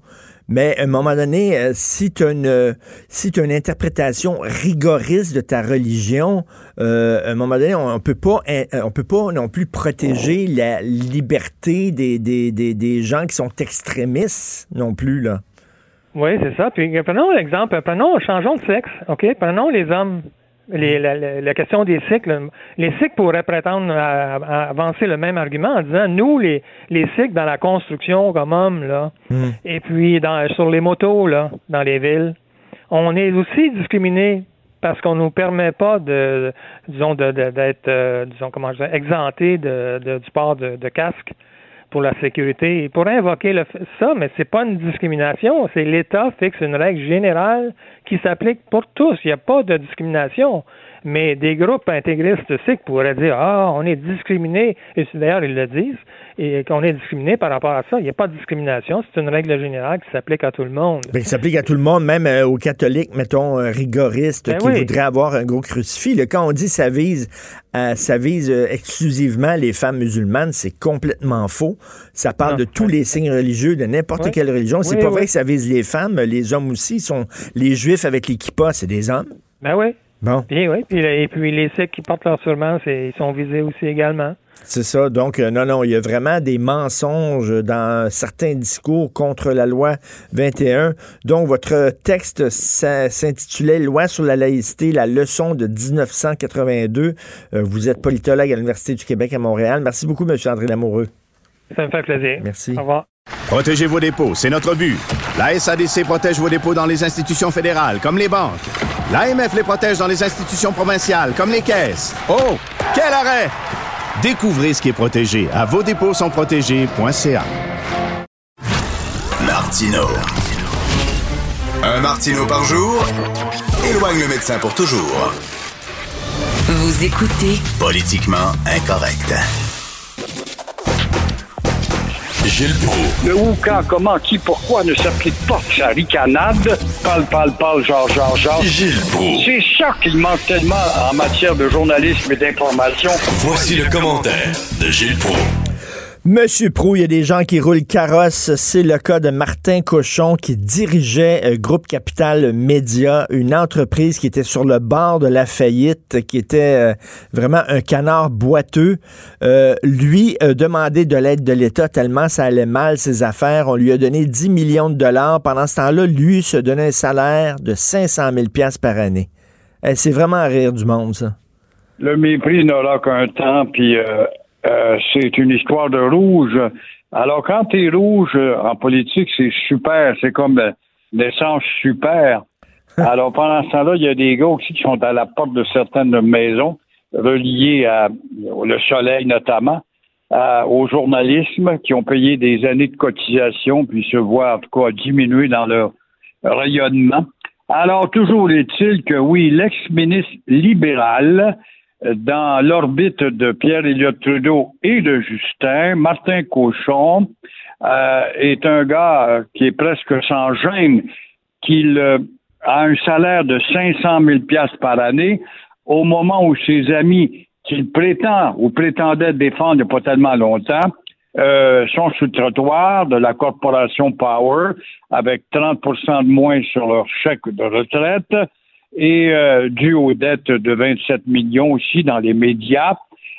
Mais à un moment donné, euh, si tu as, une, si une interprétation rigoriste de ta religion, euh, à un moment donné, on, ne peut pas, euh, on peut pas non plus protéger la liberté des, des, des, des gens qui sont extrémistes non plus, là. Oui, c'est ça. Puis prenons l'exemple, prenons, changeons de sexe, OK? Prenons les hommes la, question des cycles, les cycles pourraient prétendre à, avancer le même argument en disant nous, les, les cycles dans la construction comme hommes, là, hmm. et puis dans, sur les motos, là, dans les villes, on est aussi discriminés parce qu'on nous permet pas de, disons, d'être, euh, disons, comment je dis, exempté de, du port de, casque pour la sécurité. Il pourrait invoquer le, ça, mais c'est pas une discrimination. C'est l'État fixe une règle générale qui s'applique pour tous. Il n'y a pas de discrimination. Mais des groupes intégristes sikh pourraient dire Ah, on est discriminé, et d'ailleurs ils le disent, et qu'on est discriminé par rapport à ça. Il n'y a pas de discrimination, c'est une règle générale qui s'applique à tout le monde. Bien, qui s'applique à tout le monde, même euh, aux catholiques, mettons, euh, rigoristes, ben qui voudraient avoir un gros crucifix. quand on dit ça vise, euh, ça vise exclusivement les femmes musulmanes, c'est complètement faux. Ça parle de tous les signes religieux, de n'importe quelle religion. C'est pas vrai que ça vise les femmes, les hommes aussi. Sont, les juifs avec les kippas, c'est des hommes. Ben oui. Bon. Puis, oui, puis, et puis les Sikhs qui portent leur turban, ils sont visés aussi également. C'est ça. Donc, euh, non, non, il y a vraiment des mensonges dans certains discours contre la loi 21. Donc, votre texte s'intitulait Loi sur la laïcité, la leçon de 1982. Euh, vous êtes politologue à l'Université du Québec à Montréal. Merci beaucoup, M. André Lamoureux. Ça me fait plaisir. Merci. Au revoir. Protégez vos dépôts, c'est notre but. La SADC protège vos dépôts dans les institutions fédérales, comme les banques. L'AMF les protège dans les institutions provinciales, comme les caisses. Oh, quel arrêt! Découvrez ce qui est protégé à vos dépôts sont protégés.ca. Martino. Un Martino par jour éloigne le médecin pour toujours. Vous écoutez Politiquement incorrect. Gilles Proulx. Le où, quand, comment, qui, pourquoi ne s'applique pas sa ricanade? Parle, parle, parle, genre, genre, genre. Gilles Proulx. C'est ça qu'il manque tellement en matière de journalisme et d'information. Voici le commentaire de Gilles Proulx. Monsieur Prou, il y a des gens qui roulent carrosse. C'est le cas de Martin Cochon qui dirigeait euh, Groupe Capital Média, une entreprise qui était sur le bord de la faillite, qui était euh, vraiment un canard boiteux. Euh, lui a demandé de l'aide de l'État tellement ça allait mal ses affaires. On lui a donné 10 millions de dollars. Pendant ce temps-là, lui se donnait un salaire de 500 000 pièces par année. C'est vraiment à rire du monde, ça. Le mépris n'aura qu'un temps, puis euh, c'est une histoire de rouge. Alors, quand tu es rouge euh, en politique, c'est super. C'est comme l'essence super. Alors, pendant ce temps-là, il y a des gars aussi qui sont à la porte de certaines maisons, reliées à, le soleil notamment, au journalisme, qui ont payé des années de cotisation, puis se voient en tout cas diminuer dans leur rayonnement. Alors, toujours est-il que oui, l'ex-ministre libéral dans l'orbite de Pierre Elliott Trudeau et de Justin, Martin Cochon euh, est un gars euh, qui est presque sans gêne, qu'il euh, a un salaire de 500 000 pièces par année, au moment où ses amis qu'il prétend ou prétendait défendre il n'y a pas tellement longtemps sont sous le trottoir de la corporation Power avec 30% de moins sur leur chèque de retraite et euh, dû aux dettes de 27 millions aussi dans les médias.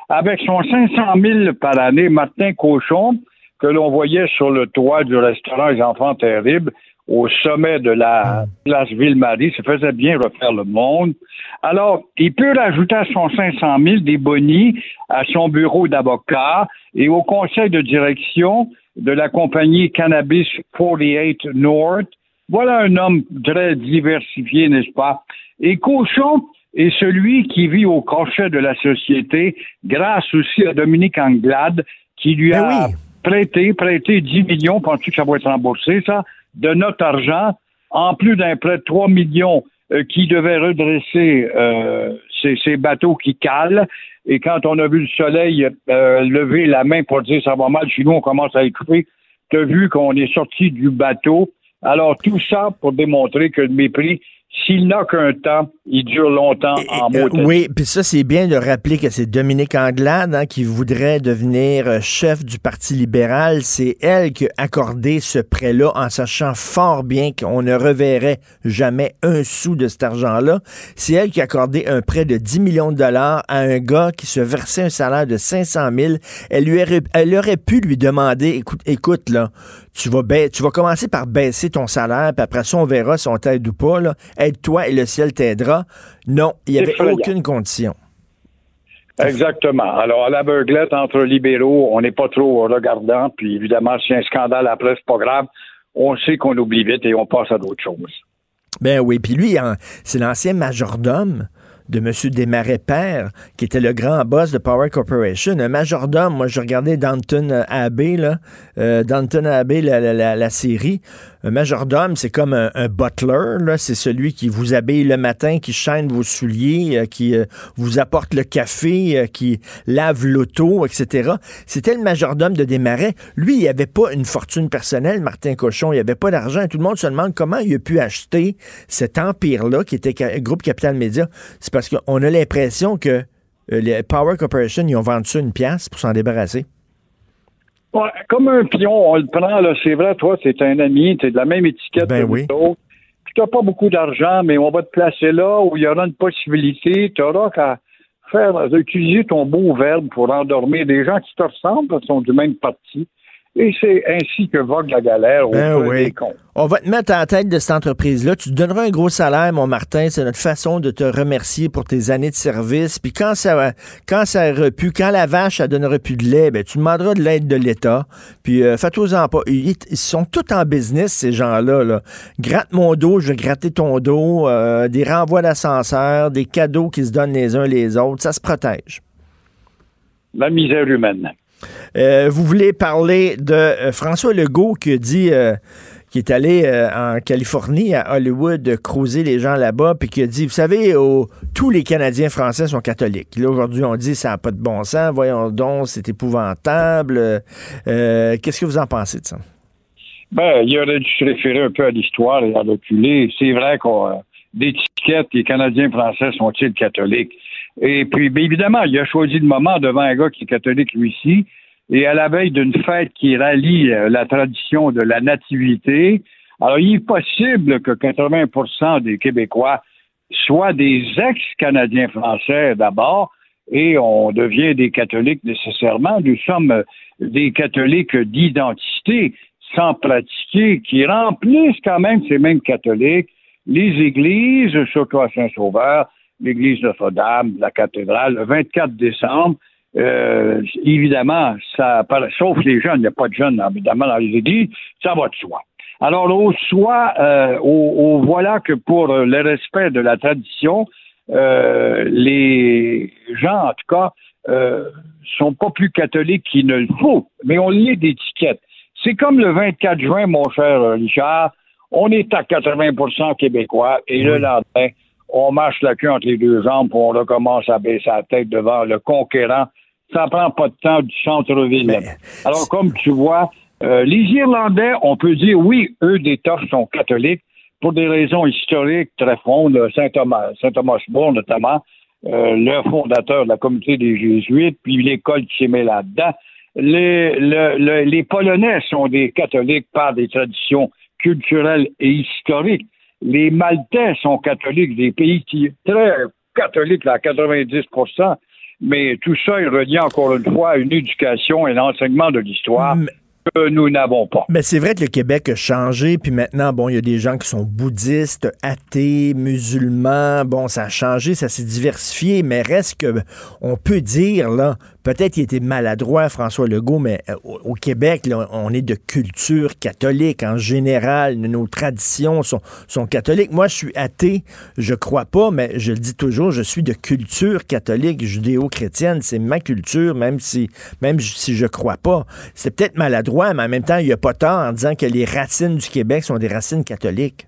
Avec son 500 000 par année, Martin Cochon, que l'on voyait sur le toit du restaurant Les Enfants Terribles, au sommet de la place Ville-Marie, ça faisait bien refaire le monde. Alors, il peut rajouter à son 500 000 des bonnies à son bureau d'avocat et au conseil de direction de la compagnie Cannabis 48 North, voilà un homme très diversifié, n'est-ce pas? Et Cochon est celui qui vit au crochet de la société grâce aussi à Dominique Anglade qui lui ben a prêté, prêté 10 millions, penses-tu que ça va être remboursé, ça, de notre argent, en plus d'un prêt de 3 millions euh, qui devait redresser euh, ces, bateaux qui calent. Et quand on a vu le soleil euh, lever la main pour dire ça va mal chez nous, on commence à écouter, tu as vu qu'on est sorti du bateau. Alors, tout ça pour démontrer que le mépris s'il n'a qu'un temps, il dure longtemps en mots. Euh, oui, puis ça, c'est bien de rappeler que c'est Dominique Anglade hein, qui voudrait devenir euh, chef du Parti libéral. C'est elle qui a accordé ce prêt-là en sachant fort bien qu'on ne reverrait jamais un sou de cet argent-là. C'est elle qui a accordé un prêt de 10 millions de dollars à un gars qui se versait un salaire de 500 000. Elle, lui aurait, elle aurait pu lui demander, écoute, écoute là, tu vas, tu vas commencer par baisser ton salaire, puis après ça, on verra si on t'aide ou pas. Aide-toi et le ciel t'aidera. Non, il n'y avait aucune condition. Exactement. Alors, à la beuglette entre libéraux, on n'est pas trop regardant, puis évidemment, si un scandale après, c'est pas grave. On sait qu'on oublie vite et on passe à d'autres choses. Ben oui, puis lui, c'est l'ancien majordome de M. Desmarais Père, qui était le grand boss de Power Corporation, un majordome. Moi, je regardais Downton Abbey, là, euh, Downton Abbey, la, la, la, série. Un majordome, c'est comme un, butler, là. C'est celui qui vous habille le matin, qui chaîne vos souliers, euh, qui euh, vous apporte le café, qui lave l'auto, etc. C'était le majordome de Desmarais. Lui, il avait pas une fortune personnelle, Martin Cochon. Il avait pas d'argent. Tout le monde se demande comment il a pu acheter cet empire-là, qui était Groupe Capital Média. C'est parce qu'on a l'impression que euh, les Power Corporation, ils ont vendu ça une pièce pour s'en débarrasser. Ouais, comme un pion, on le prend, là, c'est vrai, toi, c'est un ami, tu es de la même étiquette ben que oui. nous Tu n'as pas beaucoup d'argent, mais on va te placer là où il y aura une possibilité. Tu auras qu'à faire, utiliser ton beau verbe pour endormir des gens qui te ressemblent, qui sont du même parti. Et c'est ainsi que vogue la galère au ben oui. On va te mettre à la tête de cette entreprise-là. Tu te donneras un gros salaire, mon Martin. C'est notre façon de te remercier pour tes années de service. Puis quand ça quand ça pu, quand la vache, elle donnera plus de lait, ben, tu demanderas de l'aide de l'État. Puis euh, fais-toi-en pas. Ils, sont tous en business, ces gens-là. Là. Gratte mon dos, je vais gratter ton dos. Euh, des renvois d'ascenseur, des cadeaux qui se donnent les uns les autres. Ça se protège. La misère humaine. Euh, vous voulez parler de euh, François Legault qui dit euh, qui est allé en Californie, à Hollywood, creuser les gens là-bas, puis qui a dit, vous savez, tous les Canadiens français sont catholiques. Là, aujourd'hui, on dit, ça n'a pas de bon sens, voyons donc, c'est épouvantable. Qu'est-ce que vous en pensez de ça? Ben, il aurait dû se référer un peu à l'histoire et à reculer. C'est vrai qu'on d'étiquette, les Canadiens français sont-ils catholiques? Et puis, bien évidemment, il a choisi le moment devant un gars qui est catholique lui aussi, et à la veille d'une fête qui rallie euh, la tradition de la nativité. Alors, il est possible que 80% des Québécois soient des ex-Canadiens français d'abord, et on devient des catholiques nécessairement. Nous sommes des catholiques d'identité sans pratiquer, qui remplissent quand même ces mêmes catholiques les églises, surtout à Saint-Sauveur, l'église Notre-Dame, la cathédrale, le 24 décembre. Euh, évidemment, ça, sauf les jeunes, il n'y a pas de jeunes évidemment dans les églises, ça va de soi. Alors, au soi, euh, au, voilà que pour le respect de la tradition, euh, les gens, en tout cas, euh, sont pas plus catholiques qu'il ne le faut, mais on lit d'étiquette. C'est comme le 24 juin, mon cher Richard, on est à 80% québécois et le lendemain, on marche la queue entre les deux jambes et on recommence à baisser la tête devant le conquérant. Ça prend pas de temps du centre-ville. Alors, comme tu vois, euh, les Irlandais, on peut dire, oui, eux, des torches sont catholiques pour des raisons historiques très fondes. Saint Thomas, Saint Thomas More, notamment, euh, le fondateur de la communauté des Jésuites, puis l'école qui s'est met là-dedans. Les, les Polonais sont des catholiques par des traditions culturelle et historique. Les Maltais sont catholiques, des pays qui très catholiques à 90% mais tout ça est relié encore une fois à une éducation et un enseignement de l'histoire que nous n'avons pas. Mais c'est vrai que le Québec a changé, puis maintenant, bon, il y a des gens qui sont bouddhistes, athées, musulmans. Bon, ça a changé, ça s'est diversifié, mais reste que on peut dire là Peut-être qu'il était maladroit, François Legault, mais euh, au, Québec, on est de culture catholique en général. Nos traditions sont, sont catholiques. Moi, je suis athée, je crois pas, mais je le dis toujours, je suis de culture catholique, judéo-chrétienne. C'est ma culture, même si, même si je crois pas. C'est peut-être maladroit, mais en même temps, il n'y a pas tort en disant que les racines du Québec sont des racines catholiques.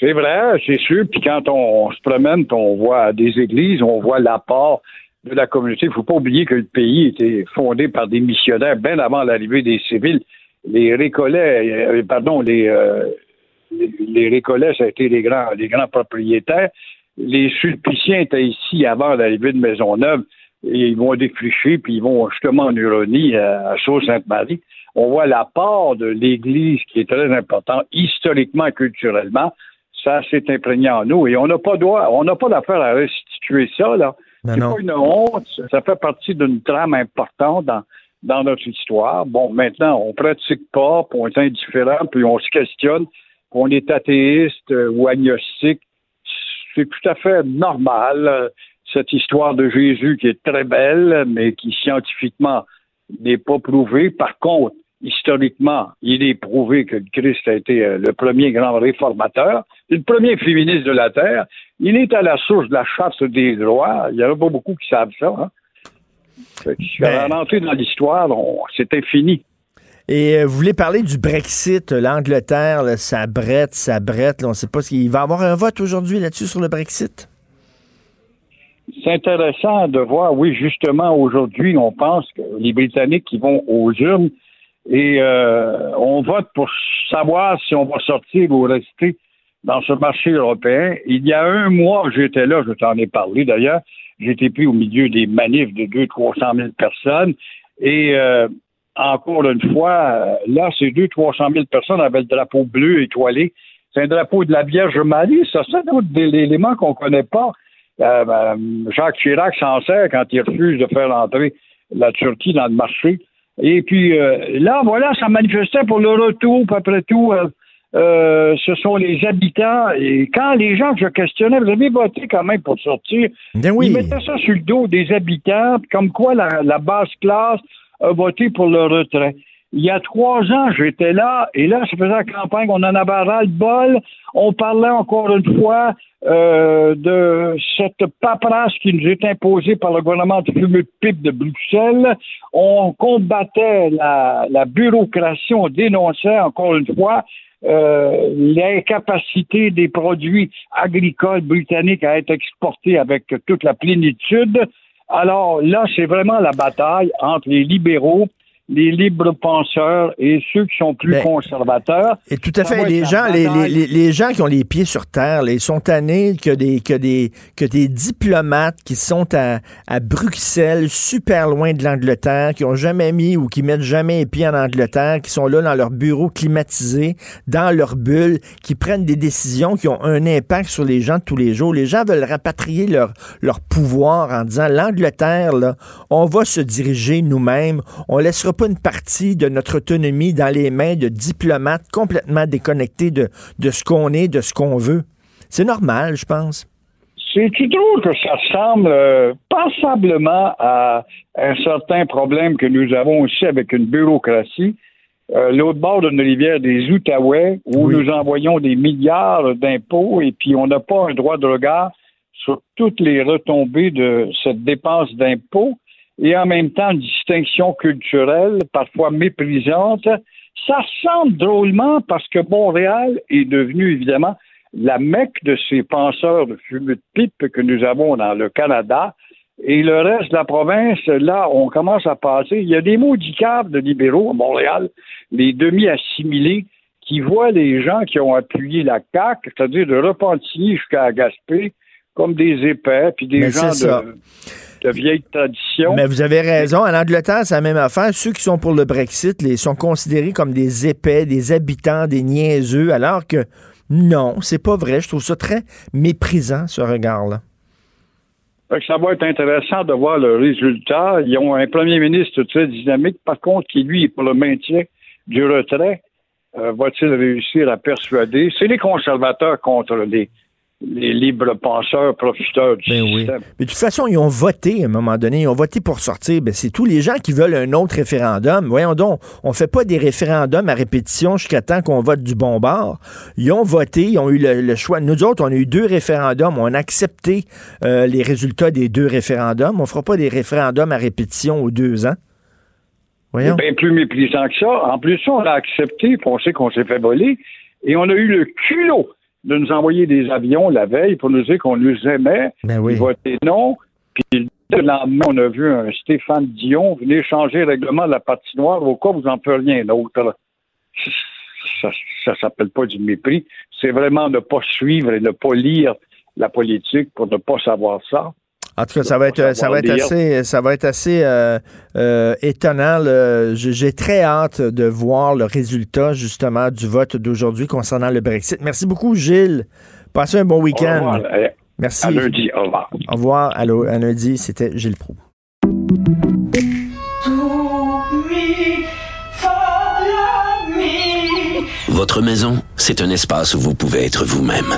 C'est vrai, c'est sûr. Puis quand on, se promène, on voit des églises, on voit l'apport de la communauté. Il ne faut pas oublier que le pays était fondé par des missionnaires bien avant l'arrivée des civils. Les récollets, euh, pardon, les, euh, les, récollets, ça a été les grands, les grands propriétaires. Les sulpiciens étaient ici avant l'arrivée de Maisonneuve. Et ils vont défricher, puis ils vont justement en Huronie, à, Sault-Sainte-Marie. On voit l'apport de l'Église qui est très important historiquement et culturellement. Ça s'est imprégné en nous et on n'a pas droit, on n'a pas d'affaire à restituer ça, là. C'est pas une honte, ça fait partie d'une trame importante dans, dans notre histoire. Bon, maintenant, on pratique pas, puis on est indifférent, puis on se questionne, puis on est athéiste euh, ou agnostique. C'est tout à fait normal, euh, cette histoire de Jésus qui est très belle, mais qui scientifiquement n'est pas prouvée. Par contre, historiquement, il est prouvé que le Christ a été euh, le premier grand réformateur, le premier féministe de la Terre. Il est à la source de la charte des droits. Il n'y en a pas beaucoup qui savent ça. Hein? Si ben... rentrer dans l'histoire, c'était fini. Et euh, vous voulez parler du Brexit, l'Angleterre, ça brette, ça brette. on ne sait pas s'il va y avoir un vote aujourd'hui là-dessus sur le Brexit? C'est intéressant de voir, oui, justement, aujourd'hui, on pense que les Britanniques qui vont aux urnes et euh, on vote pour savoir si on va sortir ou rester dans ce marché européen. Il y a un mois, j'étais là, je t'en ai parlé d'ailleurs, j'étais pris au milieu des manifs de 200-300 000 personnes et euh, encore une fois, là, ces 200-300 000 personnes avaient le drapeau bleu étoilé. C'est un drapeau de la Vierge Marie, ça, c'est un autre élément qu'on ne connaît pas. Euh, ben, Jacques Chirac s'en sert quand il refuse de faire entrer la Turquie dans le marché. Et puis euh, là, voilà, ça manifestait pour le retour, après tout, euh, ce sont les habitants. Et quand les gens que je questionnais, vous avez voté quand même pour sortir, ben ils mettaient ça sur le dos des habitants, comme quoi la, la basse classe a voté pour le retrait. Il y a trois ans, j'étais là, et là, ça faisait la campagne, on en avait ras le bol. On parlait encore une fois euh, de cette paperasse qui nous est imposée par le gouvernement de fumeux de pipe de Bruxelles. On combattait la, la bureaucratie, on dénonçait encore une fois euh, l'incapacité des produits agricoles britanniques à être exportés avec toute la plénitude. Alors là, c'est vraiment la bataille entre les libéraux les libres penseurs et ceux qui sont plus ben, conservateurs. Et tout à fait. Les gens, les, les, les, gens qui ont les pieds sur terre, ils sont tannés que des, que des, que des diplomates qui sont à, à Bruxelles, super loin de l'Angleterre, qui ont jamais mis ou qui mettent jamais les pieds en Angleterre, qui sont là dans leur bureau climatisé, dans leur bulle, qui prennent des décisions qui ont un impact sur les gens de tous les jours. Les gens veulent rapatrier leur, leur pouvoir en disant l'Angleterre, on va se diriger nous-mêmes, on laissera une partie de notre autonomie dans les mains de diplomates complètement déconnectés de, de ce qu'on est, de ce qu'on veut. C'est normal, je pense. C'est-tu drôle que ça ressemble euh, passablement à un certain problème que nous avons aussi avec une bureaucratie? Euh, l'autre bord d'une rivière des Outaouais, où nous envoyons des milliards d'impôts et puis on n'a pas un droit de regard sur toutes les retombées de cette dépense d'impôts et en même temps une distinction culturelle, parfois méprisante. Ça semble drôlement parce que Montréal est devenu évidemment la mecque de ces penseurs de fumée de pipe que nous avons dans le Canada. Et le reste de la province, là, on commence à passer. Il y a des maudits de libéraux à Montréal, les demi-assimilés, qui voient les gens qui ont appuyé la CAQ, c'est-à-dire de Repentigny jusqu'à Gaspé, comme des épais, puis des gens de de vieilles traditions. Mais vous avez raison. En Angleterre, c'est la même affaire. Ceux qui sont pour le Brexit les, sont considérés comme des épais, des habitants, des niaiseux, alors que non, c'est pas vrai. Je trouve ça très méprisant, ce regard-là. Ça va être intéressant de voir le résultat. Ils ont un premier ministre très dynamique, par contre, qui, lui, est pour le maintien du retrait. Euh, va-t-il réussir à persuader? C'est les conservateurs contre les, les libres penseurs, profiteurs du ben système. Mais de toute façon, ils ont voté à un moment donné. Ils ont voté pour sortir. Ben, c'est tous les gens qui veulent un autre référendum. Voyons donc, on fait pas des référendums à répétition jusqu'à temps qu'on vote du bon bord. Ils ont voté, ils ont eu le, choix. Nous autres, on a eu deux référendums. On a accepté euh, les résultats des deux référendums. On fera pas des référendums à répétition aux deux ans. Voyons. C'est bien plus méprisant que ça. En plus, on a accepté, on sait qu'on s'est fait voler, et on a eu le culot de nous envoyer des avions la veille pour nous dire qu'on nous aimait. Ben oui. Voter non. Puis le lendemain, on a vu un Stéphane Dion venir changer le règlement de la patinoire au cas où vous n'en faites rien d'autre. Ça, ça s'appelle pas du mépris. C'est vraiment ne pas suivre et ne pas lire la politique pour ne pas savoir ça. En tout cas, ça va être, ça va être assez, ça va être assez euh, euh, étonnant. J'ai très hâte de voir le résultat justement du vote d'aujourd'hui concernant le Brexit. Merci beaucoup, Gilles. Passez un bon week-end. Merci. À lundi. Au revoir. Au revoir. À, lundi. C'était Gilles Proux. Votre maison, c'est un espace où vous pouvez être vous-même.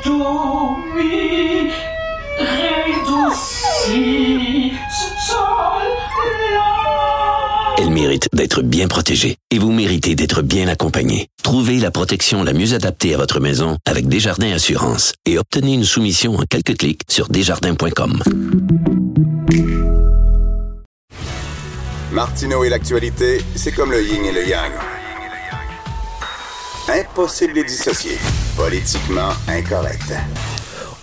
Elle mérite d'être bien protégé et vous méritez d'être bien accompagné. Trouvez la protection la mieux adaptée à votre maison avec Desjardins Assurance et obtenez une soumission en quelques clics sur desjardins.com. Martineau et l'actualité, c'est comme le yin et le yang. Impossible de les dissocier. Politiquement incorrect.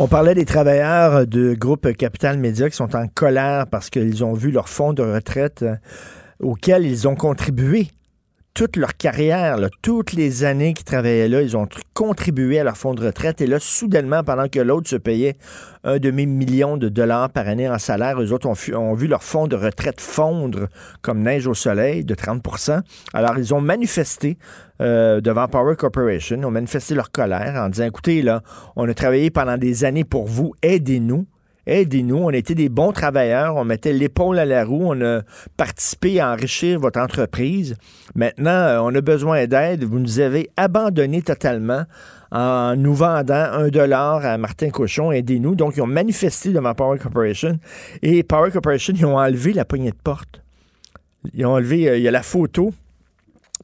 On parlait des travailleurs de groupe Capital Média qui sont en colère parce qu'ils ont vu leur fonds de retraite euh, auquel ils ont contribué toute leur carrière, toutes les années qu'ils travaillaient là, ils ont contribué à leur fonds de retraite. Et là, soudainement, pendant que l'autre se payait un demi-million de dollars par année en salaire, eux autres ont, vu leur fonds de retraite fondre comme neige au soleil de 30% Alors, ils ont manifesté euh, devant Power Corporation, ont manifesté leur colère en disant, écoutez, là, on a travaillé pendant des années pour vous, aidez-nous aidez-nous. On été des bons travailleurs, on mettait l'épaule à la roue, on a participé à enrichir votre entreprise. Maintenant, euh, on a besoin d'aide. Vous nous avez abandonné totalement en nous vendant un dollar à Martin Cochon, aidez-nous. Donc, ils ont manifesté devant Power Corporation et Power Corporation, ils ont enlevé la poignée de porte. Ils ont enlevé, euh, il y a la photo,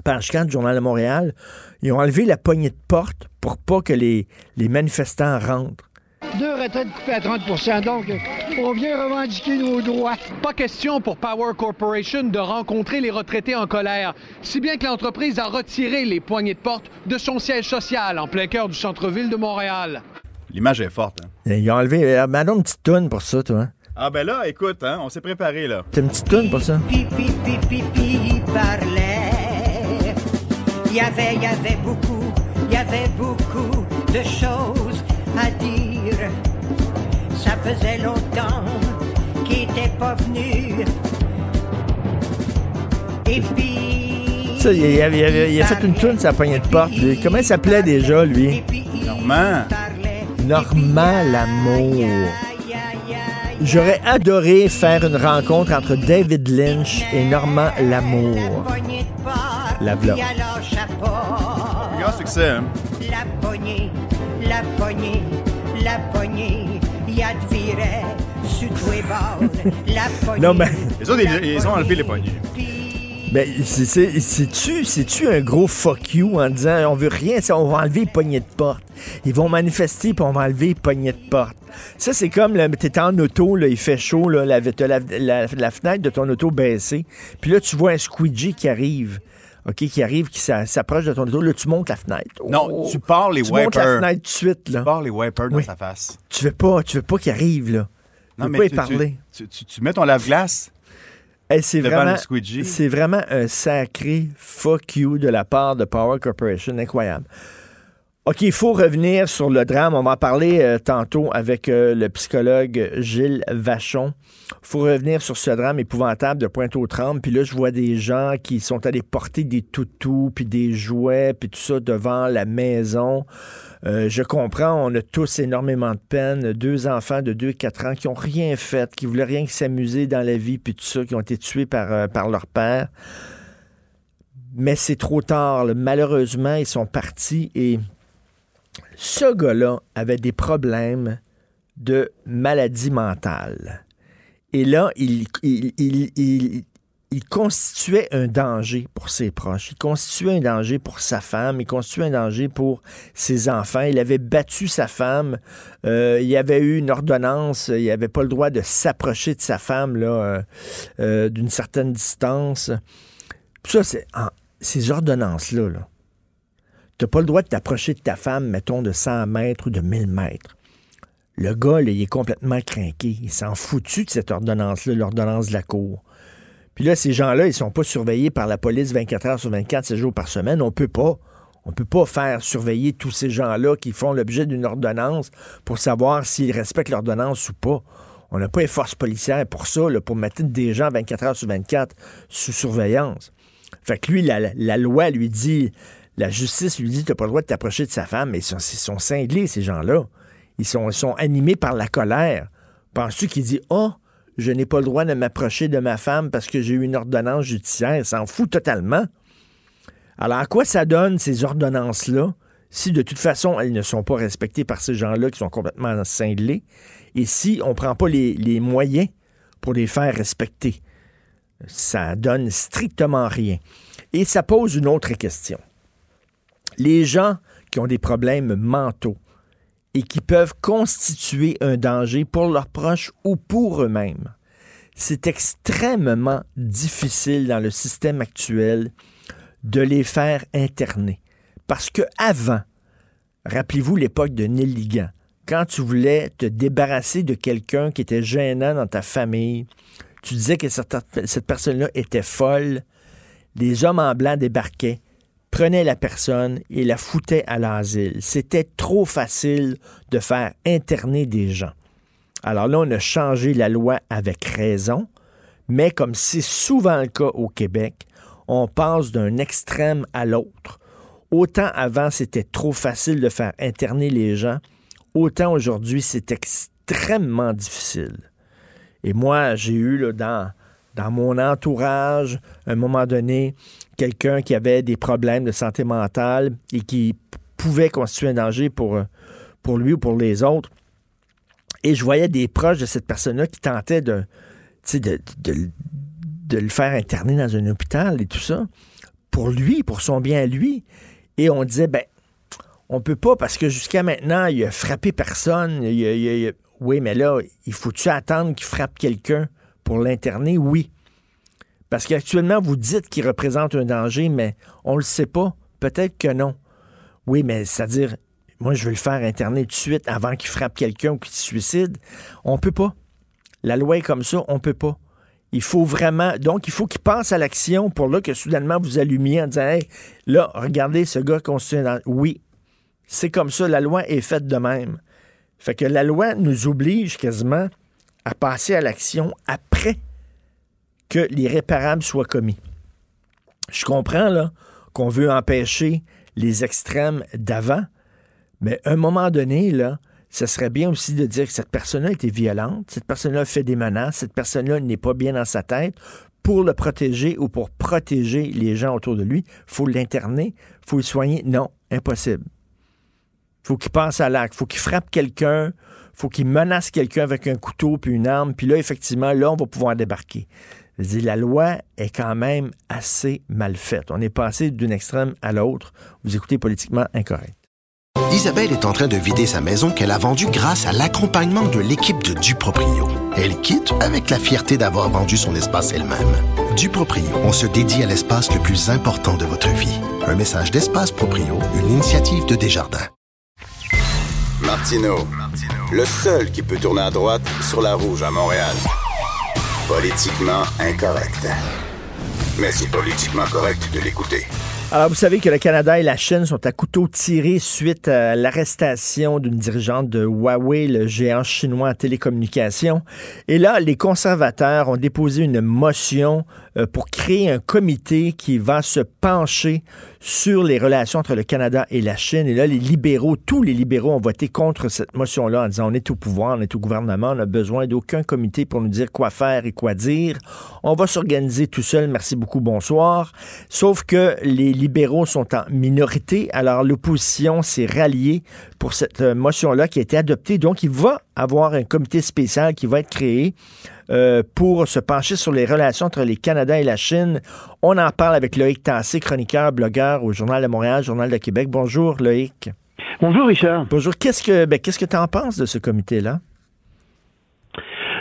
page 4 du Journal de Montréal, ils ont enlevé la poignée de porte pour pas que les manifestants rentrent deux retraites coupées à 30 Donc, on vient revendiquer nos droits. Pas question pour Power Corporation de rencontrer les retraités en colère, si bien que l'entreprise a retiré les poignées de porte de son siège social en plein cœur du centre-ville de Montréal. L'image est forte. Hein? Ils ont enlevé. Euh, une petite toune pour ça, toi. Hein? Ah, ben là, écoute, hein, on s'est préparé, là. T'as une petite toune pour ça? Pipi, pipi, pipi, parlait. Il y avait, il y avait beaucoup, il y avait beaucoup de choses à dire ça faisait longtemps qu'il était pas venu. Et puis. Ça, il, a, il a fait une tourne sa poignée de porte. Comment il s'appelait déjà, lui? Normand. Normand Lamour. J'aurais adoré faire une rencontre entre David Lynch et Normand Lamour. La vlog. Grand succès? La poignée, la poignée, la poignée. Non, mais. Les autres, ils, ont enlevé les poignées. Ben, c'est-tu, c'est-tu un gros fuck you en disant on veut rien, on va enlever les poignées de porte. Ils vont manifester puis on va enlever les poignées de porte. Ça, c'est comme, t'es en auto, là, il fait chaud, là, la, la, la, fenêtre de ton auto baissée, puis là, tu vois un squeegee qui arrive. OK, qui arrive, qui s'approche de ton auto. Là, tu montes la fenêtre. non, oh. tu pars les wipers. Tu montes la fenêtre tout de suite, là. Tu pars les wipers dans sa face. Tu veux pas, tu veux pas qu'il arrive, là. Non, mais pas tu, parler. Tu, tu, mets ton lave-glace c'est vraiment, c'est vraiment un sacré fuck you de la part de Power Corporation. Incroyable. OK, il faut revenir sur le drame. On va en parler euh, tantôt avec euh, le psychologue Gilles Vachon. Il faut revenir sur ce drame épouvantable de Pointe-aux-Trembles. Puis là, je vois des gens qui sont allés porter des toutous, puis des jouets, puis tout ça devant la maison. Euh, je comprends, on a tous énormément de peine. Deux enfants de 2 4 ans qui ont rien fait, qui voulaient rien que s'amuser dans la vie, puis tout ça, qui ont été tués par, par leur père. Mais c'est trop tard. Malheureusement, ils sont partis et ce gars-là avait des problèmes de maladie mentale. Et là, il, constituait un danger pour ses proches. Il constituait un danger pour sa femme. Il constituait un danger pour ses enfants. Il avait battu sa femme. Euh, il y avait eu une ordonnance. Il n'avait pas le droit de s'approcher de sa femme euh, euh, d'une certaine distance. ça, c'est ces ordonnances-là. Là, tu n'as pas le droit de t'approcher de ta femme, mettons, de 100 mètres ou de 1000 mètres. Le gars, il est complètement craqué. Il s'en foutu de cette ordonnance-là, l'ordonnance de la Cour. Puis là, ces gens-là, ils sont pas surveillés par la police 24 heures sur 24, 7 jours par semaine. On peut pas. On peut pas faire surveiller tous ces gens-là qui font l'objet d'une ordonnance pour savoir s'ils respectent l'ordonnance ou pas. On n'a pas les forces policières pour ça, pour mettre des gens 24 heures sur 24 sous surveillance. Fait que lui, la loi lui dit la justice lui dit tu n'as pas le droit de t'approcher de sa femme, mais ils sont, cinglés, ces gens-là. Ils sont, animés par la colère. Penses-tu qu'il dit Oh, je n'ai pas le droit de m'approcher de ma femme parce que j'ai eu une ordonnance judiciaire? Il s'en fout totalement. Alors, à quoi ça donne, ces ordonnances-là, si de toute façon, elles ne sont pas respectées par ces gens-là qui sont complètement cinglés, et si on ne prend pas les moyens pour les faire respecter? Ça donne strictement rien. Et ça pose une autre question. Les gens qui ont des problèmes mentaux et qui peuvent constituer un danger pour leurs proches ou pour eux-mêmes, c'est extrêmement difficile dans le système actuel de les faire interner. Parce que avant, rappelez-vous l'époque de Nelligan, quand tu voulais te débarrasser de quelqu'un qui était gênant dans ta famille, tu disais que cette, personne-là était folle, les hommes en blanc débarquaient, prenaient la personne et la foutaient à l'asile. C'était trop facile de faire interner des gens. Alors là, on a changé la loi avec raison, mais comme c'est souvent le cas au Québec, on passe d'un extrême à l'autre. Autant avant, c'était trop facile de faire interner les gens, autant aujourd'hui, c'est extrêmement difficile. Et moi, j'ai eu dans, dans mon entourage, à un moment donné, quelqu'un qui avait des problèmes de santé mentale et qui pouvait constituer un danger pour, pour lui ou pour les autres. Et je voyais des proches de cette personne-là qui tentaient de, de, de, le faire interner dans un hôpital et tout ça, pour lui, pour son bien à lui. Et on disait, ben, on peut pas parce que jusqu'à maintenant, il a frappé personne. oui, mais là, il faut-tu attendre qu'il frappe quelqu'un pour l'interner? Oui. Parce qu'actuellement, vous dites qu'il représente un danger, mais on le sait pas. Peut-être que non. Oui, mais c'est-à-dire, moi, je veux le faire interner tout de suite avant qu'il frappe quelqu'un ou qu'il se suicide. On peut pas. La loi est comme ça, on peut pas. Il faut vraiment. Donc, il faut qu'il pense à l'action pour là que soudainement vous allumiez en disant Hey, là, regardez ce gars constitué dans. Oui, c'est comme ça. La loi est faite de même. Fait que la loi nous oblige quasiment à passer à l'action après que l'irréparable soit commis. Je comprends, là, qu'on veut empêcher les extrêmes d'avant, mais à un moment donné, là, ce serait bien aussi de dire que cette personne-là été violente, cette personne-là fait des menaces, cette personne-là n'est pas bien dans sa tête. Pour le protéger ou pour protéger les gens autour de lui, faut l'interner, faut le soigner. Non, impossible. Faut qu'il passe à l'acte, faut qu'il frappe quelqu'un, faut qu'il menace quelqu'un avec un couteau puis une arme, puis là, effectivement, là, on va pouvoir débarquer. La loi est quand même assez mal faite. On est passé d'une extrême à l'autre. Vous écoutez politiquement incorrect. Isabelle est en train de vider sa maison qu'elle a vendue grâce à l'accompagnement de l'équipe de Duproprio. Elle quitte avec la fierté d'avoir vendu son espace elle-même. Duproprio, on se dédie à l'espace le plus important de votre vie. Un message d'Espace Proprio, une initiative de Desjardins. Martino, le seul qui peut tourner à droite sur la rouge à Montréal. Politiquement incorrect. Mais c'est politiquement correct de l'écouter. Alors, vous savez que le Canada et la Chine sont à couteau tiré suite à l'arrestation d'une dirigeante de Huawei, le géant chinois en télécommunications. Et là, les conservateurs ont déposé une motion euh, pour créer un comité qui va se pencher sur les relations entre le Canada et la Chine. Et là, les libéraux, tous les libéraux ont voté contre cette motion-là en disant on est au pouvoir, on est au gouvernement, on n'a besoin d'aucun comité pour nous dire quoi faire et quoi dire. On va s'organiser tout seul, merci beaucoup, bonsoir. Sauf que les libéraux sont en minorité, alors l'opposition s'est ralliée pour cette euh, motion-là qui a été adoptée. Donc, il va avoir un comité spécial qui va être créé euh, pour se pencher sur les relations entre les Canada et la Chine. On en parle avec Loïc Tassé, chroniqueur, blogueur au Journal de Montréal, Journal de Québec. Bonjour, Loïc. Bonjour, Richard. Bonjour. Qu'est-ce que ben, qu'est-ce que tu en penses de ce comité-là?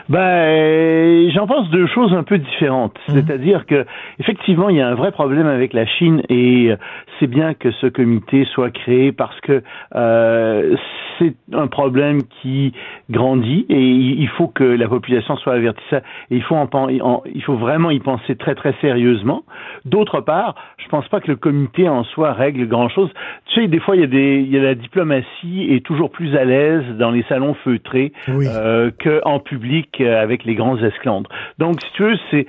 Ben, j'en pense deux choses un peu différentes. Mhm. C'est-à-dire que, effectivement, il y a un vrai problème avec la Chine et euh, c'est bien que ce comité soit créé parce que euh, c'est un problème qui grandit et il faut que la population soit avertie. Et il faut, en, il faut vraiment y penser très très sérieusement. D'autre part, je pense pas que le comité en soi règle grand-chose. Tu sais, des fois, il y a des, il y a la diplomatie est toujours plus à l'aise dans les salons feutrés euh, qu'en public euh, avec les grands esclandres. Donc, si tu veux, c'est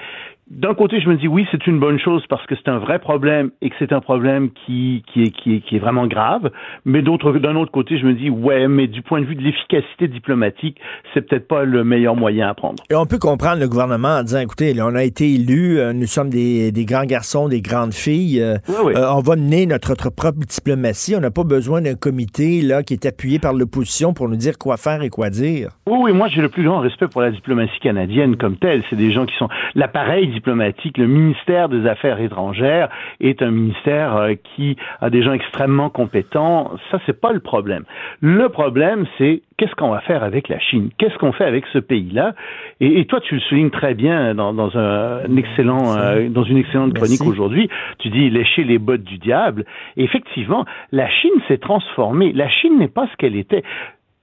d'un côté, je me dis oui, c'est une bonne chose parce que c'est un vrai problème et que c'est un problème qui, qui, est, qui, est, qui est vraiment grave. Mais d'autre, d'un autre côté, je me dis ouais, mais du point de vue de l'efficacité diplomatique, c'est peut-être pas le meilleur moyen à prendre. Et on peut comprendre le gouvernement en disant écoutez, on a été élus, euh, nous sommes des, des, grands garçons, des grandes filles, euh, euh, on va mener notre, notre propre diplomatie. On n'a pas besoin d'un comité là qui est appuyé par l'opposition pour nous dire quoi faire et quoi dire. Oui, oui, moi j'ai le plus grand respect pour la diplomatie canadienne comme telle. C'est des gens qui sont l'appareil diplomatique, le ministère des Affaires étrangères est un ministère euh, qui a des gens extrêmement compétents. Ça, c'est pas le problème. Le problème, c'est qu'est-ce qu'on va faire avec la Chine? Qu'est-ce qu'on fait avec ce pays-là? Et, toi, tu le soulignes très bien dans, un, excellent, euh, dans une excellente chronique aujourd'hui. Tu dis lécher les bottes du diable. Et effectivement, la Chine s'est transformée. La Chine n'est pas ce qu'elle était.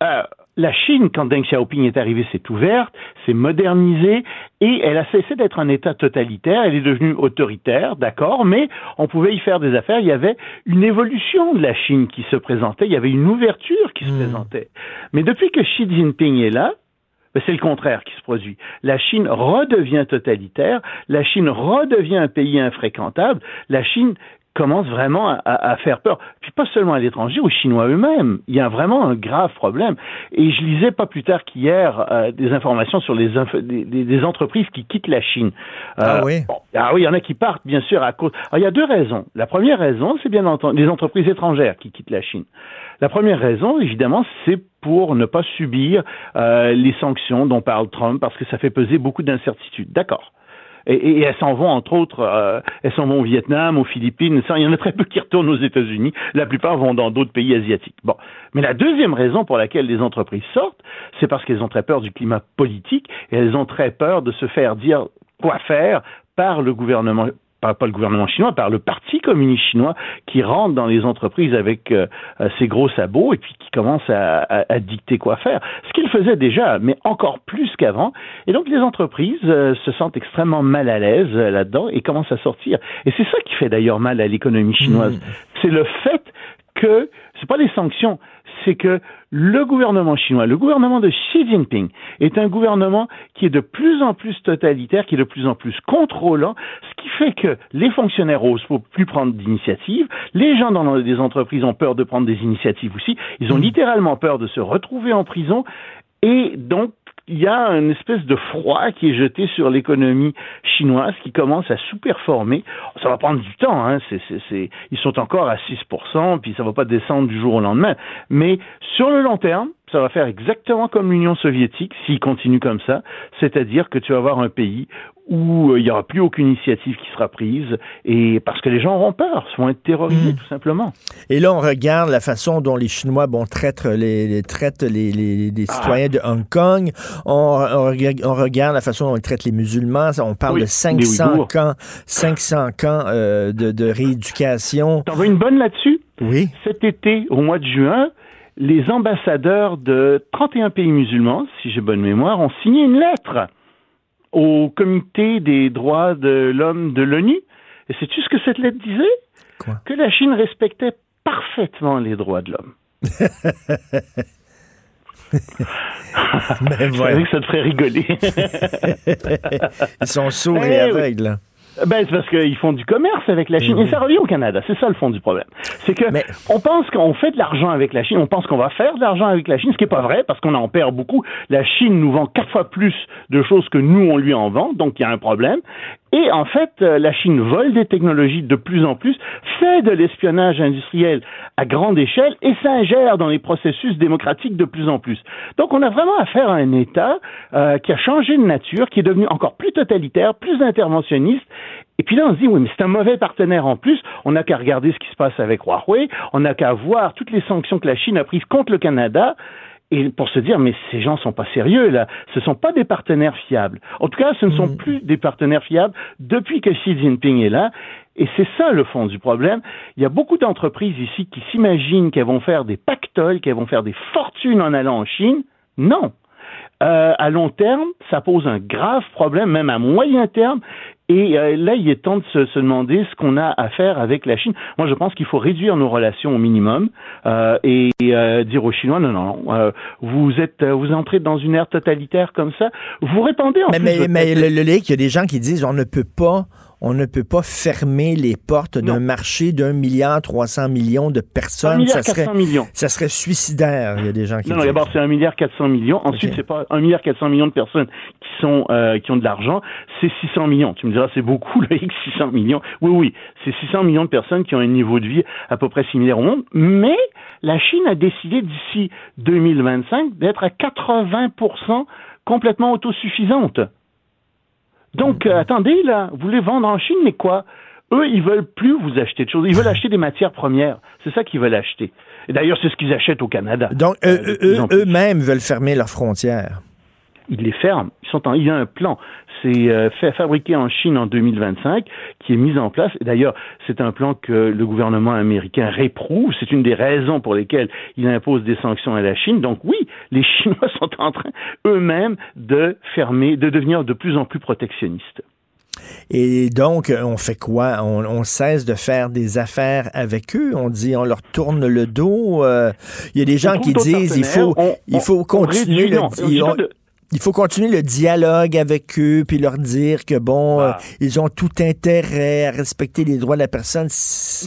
Euh, la Chine, quand Deng Xiaoping est arrivé, s'est ouverte, s'est modernisée et elle a cessé d'être un État totalitaire. Elle est devenue autoritaire, d'accord, mais on pouvait y faire des affaires. Il y avait une évolution de la Chine qui se présentait. Il y avait une ouverture qui se hmm. présentait. Mais depuis que Xi Jinping est là, ben, c'est le contraire qui se produit. La Chine redevient totalitaire, la Chine redevient un pays infréquentable, la Chine commence vraiment à, à, faire peur. Puis pas seulement à l'étranger, aux Chinois eux-mêmes. Il y a vraiment un grave problème. Et je lisais pas plus tard qu'hier euh, des informations sur les des, des, entreprises qui quittent la Chine. Euh, ah oui. ah oui, il y en a qui partent bien sûr à cause. Alors, il y a deux raisons. La première raison, c'est bien entendu les entreprises étrangères qui quittent la Chine. La première raison, évidemment, c'est pour ne pas subir euh, les sanctions dont parle Trump parce que ça fait peser beaucoup d'incertitudes. D'accord. Et, elles s'en vont, entre autres, euh, elles s'en vont au Vietnam, aux Philippines. Il y en a très peu qui retournent aux États-Unis. La plupart vont dans d'autres pays asiatiques. Bon. Mais la deuxième raison pour laquelle les entreprises sortent, c'est parce qu'elles ont très peur du climat politique et elles ont très peur de se faire dire quoi faire par le gouvernement par, pas le gouvernement chinois, par le Parti communiste chinois qui rentre dans les entreprises avec euh, ses gros sabots et puis qui commence à, dicter quoi faire. Ce qu'il faisait déjà, mais encore plus qu'avant. Et donc les entreprises euh, se sentent extrêmement mal à l'aise euh, là-dedans et commencent à sortir. Et c'est ça qui fait d'ailleurs mal à l'économie chinoise. Mmh. C'est le fait que c'est pas les sanctions, c'est que le gouvernement chinois, le gouvernement de Xi Jinping, est un gouvernement qui est de plus en plus totalitaire, qui est de plus en plus contrôlant, ce qui fait que les fonctionnaires osent plus prendre d'initiatives, les gens dans les entreprises ont peur de prendre des initiatives aussi, ils ont mmh. littéralement peur de se retrouver en prison, et donc il y a une espèce de froid qui est jeté sur l'économie chinoise qui commence à sous-performer. Ça va prendre du temps, hein. ils sont encore à 6%, puis ça va pas descendre du jour au lendemain. Mais sur le long terme, ça va faire exactement comme l'Union soviétique s'il continue comme ça, c'est-à-dire que tu vas avoir un pays où euh, il n'y aura plus aucune initiative qui sera prise et parce que les gens auront peur, vont être terrorisés hmm. tout simplement. Et là, on regarde la façon dont les Chinois bon, traitent les, traitent les, les, ah. citoyens de Hong Kong. On, on, regarde la façon dont ils traitent les musulmans. On parle de 500 camps, 500 camps euh, de, de rééducation. T'en veux une bonne là-dessus? Oui. Cet été, au mois de juin, les ambassadeurs de 31 pays musulmans, si j'ai bonne mémoire, ont signé une lettre au comité des droits de l'homme de l'ONU. Et sais-tu ce que cette lettre disait? Quoi? Que la Chine respectait parfaitement les droits de l'homme. Mais voilà. que ça te ferait rigoler. Ils sont sourds et aveugles. Ben, c'est parce qu'ils font du commerce avec la Chine. Et ça revient au Canada. C'est ça le fond du problème. C'est que on pense qu'on fait de l'argent avec la Chine, on pense qu'on va faire de l'argent avec la Chine, ce qui n'est pas vrai parce qu'on en perd beaucoup. La Chine nous vend quatre fois plus de choses que nous, on lui en vend, donc il y a un problème. Et en fait, euh, la Chine vole des technologies de plus en plus, fait de l'espionnage industriel à grande échelle et s'ingère dans les processus démocratiques de plus en plus. Donc on a vraiment affaire à un État euh, qui a changé de nature, qui est devenu encore plus totalitaire, plus interventionniste. Et puis là, on se dit, oui, mais c'est un mauvais partenaire en plus. On n'a qu'à regarder ce qui se passe avec Huawei. On n'a qu'à voir toutes les sanctions que la Chine a prises contre le Canada et pour se dire mais ces gens sont pas sérieux là, ce sont pas des partenaires fiables. En tout cas, ce ne sont mm. plus des partenaires fiables depuis que Xi Jinping est là. Et c'est ça le fond du problème. Il y a beaucoup d'entreprises ici qui s'imaginent qu'elles vont faire des pactoles, qu'elles vont faire des fortunes en allant en Chine. Non. Euh, à long terme, ça pose un grave problème, même à moyen terme. Et euh, là, il est temps de se, demander ce qu'on a à faire avec la Chine. Moi, je pense qu'il faut réduire nos relations au minimum euh, et euh, dire aux Chinois non, non, non vous êtes, vous entrez dans une ère totalitaire comme ça. Vous répondez en mais, Mais, mais le, le, il y a des gens qui disent on ne peut pas on ne peut pas fermer les portes d'un marché d'un milliard trois cents millions de personnes. Un milliard ça serait, millions. Ça serait suicidaire. Il y a des gens qui. Non, non d'abord c'est un milliard quatre cents millions. Ensuite c'est pas un milliard quatre cents millions de personnes qui sont euh, qui ont de l'argent. C'est 600 millions. Tu me diras c'est beaucoup là, 600 millions. Oui oui, c'est 600 millions de personnes qui ont un niveau de vie à peu près similaire au monde. Mais la Chine a décidé d'ici 2025 d'être à 80% complètement autosuffisante. Donc, euh, attendez, là, vous voulez vendre en Chine, mais quoi? Eux, ils veulent plus vous acheter de choses. Ils veulent acheter des matières premières. C'est ça qu'ils veulent acheter. Et d'ailleurs, c'est ce qu'ils achètent au Canada. Donc, euh, eux-mêmes veulent fermer leurs frontières. Ils les ferment. Ils sont en, il y a un plan. C'est euh, fait fabriqué en Chine en 2025, qui est mis en place. D'ailleurs, c'est un plan que le gouvernement américain réprouve. C'est une des raisons pour lesquelles il impose des sanctions à la Chine. Donc oui, les Chinois sont en train eux-mêmes de fermer, de devenir de plus en plus protectionnistes. Et donc, on fait quoi? On, cesse de faire des affaires avec eux? On dit, on leur tourne le dos? Euh, il y a des gens qui disent, il faut, il faut continuer il faut continuer le dialogue avec eux, puis leur dire que, bon, euh, ils ont tout intérêt à respecter les droits de la personne.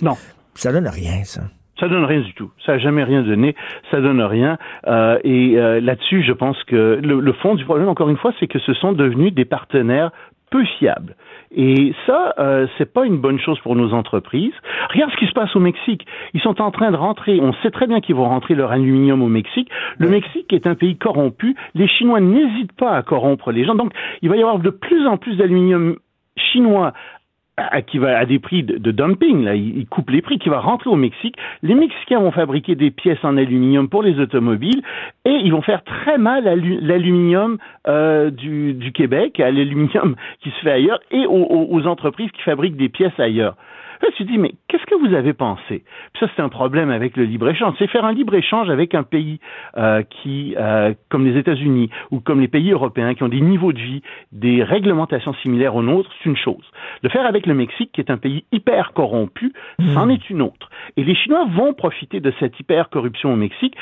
Non. Ça donne rien, ça. Ça donne rien du tout. Ça n'a jamais rien donné. Ça donne rien. Euh, et euh, là-dessus, je pense que le, fond du problème, encore une fois, c'est que ce sont devenus des partenaires peu fiables. Et ça, euh, c'est pas une bonne chose pour nos entreprises. Regarde ce qui se passe au Mexique. Ils sont en train de rentrer. On sait très bien qu'ils vont rentrer leur aluminium au Mexique. Le Mexique est un pays corrompu. Les Chinois n'hésitent pas à corrompre les gens. Donc, il va y avoir de plus en plus d'aluminium chinois à, qui va à des prix de, dumping, là, il, coupe les prix, qui va rentrer au Mexique. Les Mexicains vont fabriquer des pièces en aluminium pour les automobiles et ils vont faire très mal à l'aluminium euh, du, Québec, à l'aluminium qui se fait ailleurs et aux entreprises qui fabriquent des pièces ailleurs. Là, tu dis, mais qu'est-ce que vous avez pensé? Puis ça, c'est un problème avec le libre-échange. C'est faire un libre-échange avec un pays euh, qui, euh, comme les États-Unis ou comme les pays européens, qui ont des niveaux de vie, des réglementations similaires aux nôtres, c'est une chose. Le faire avec le Mexique, qui est un pays hyper corrompu, c'en est une autre. Et les Chinois vont profiter de cette hyper corruption au Mexique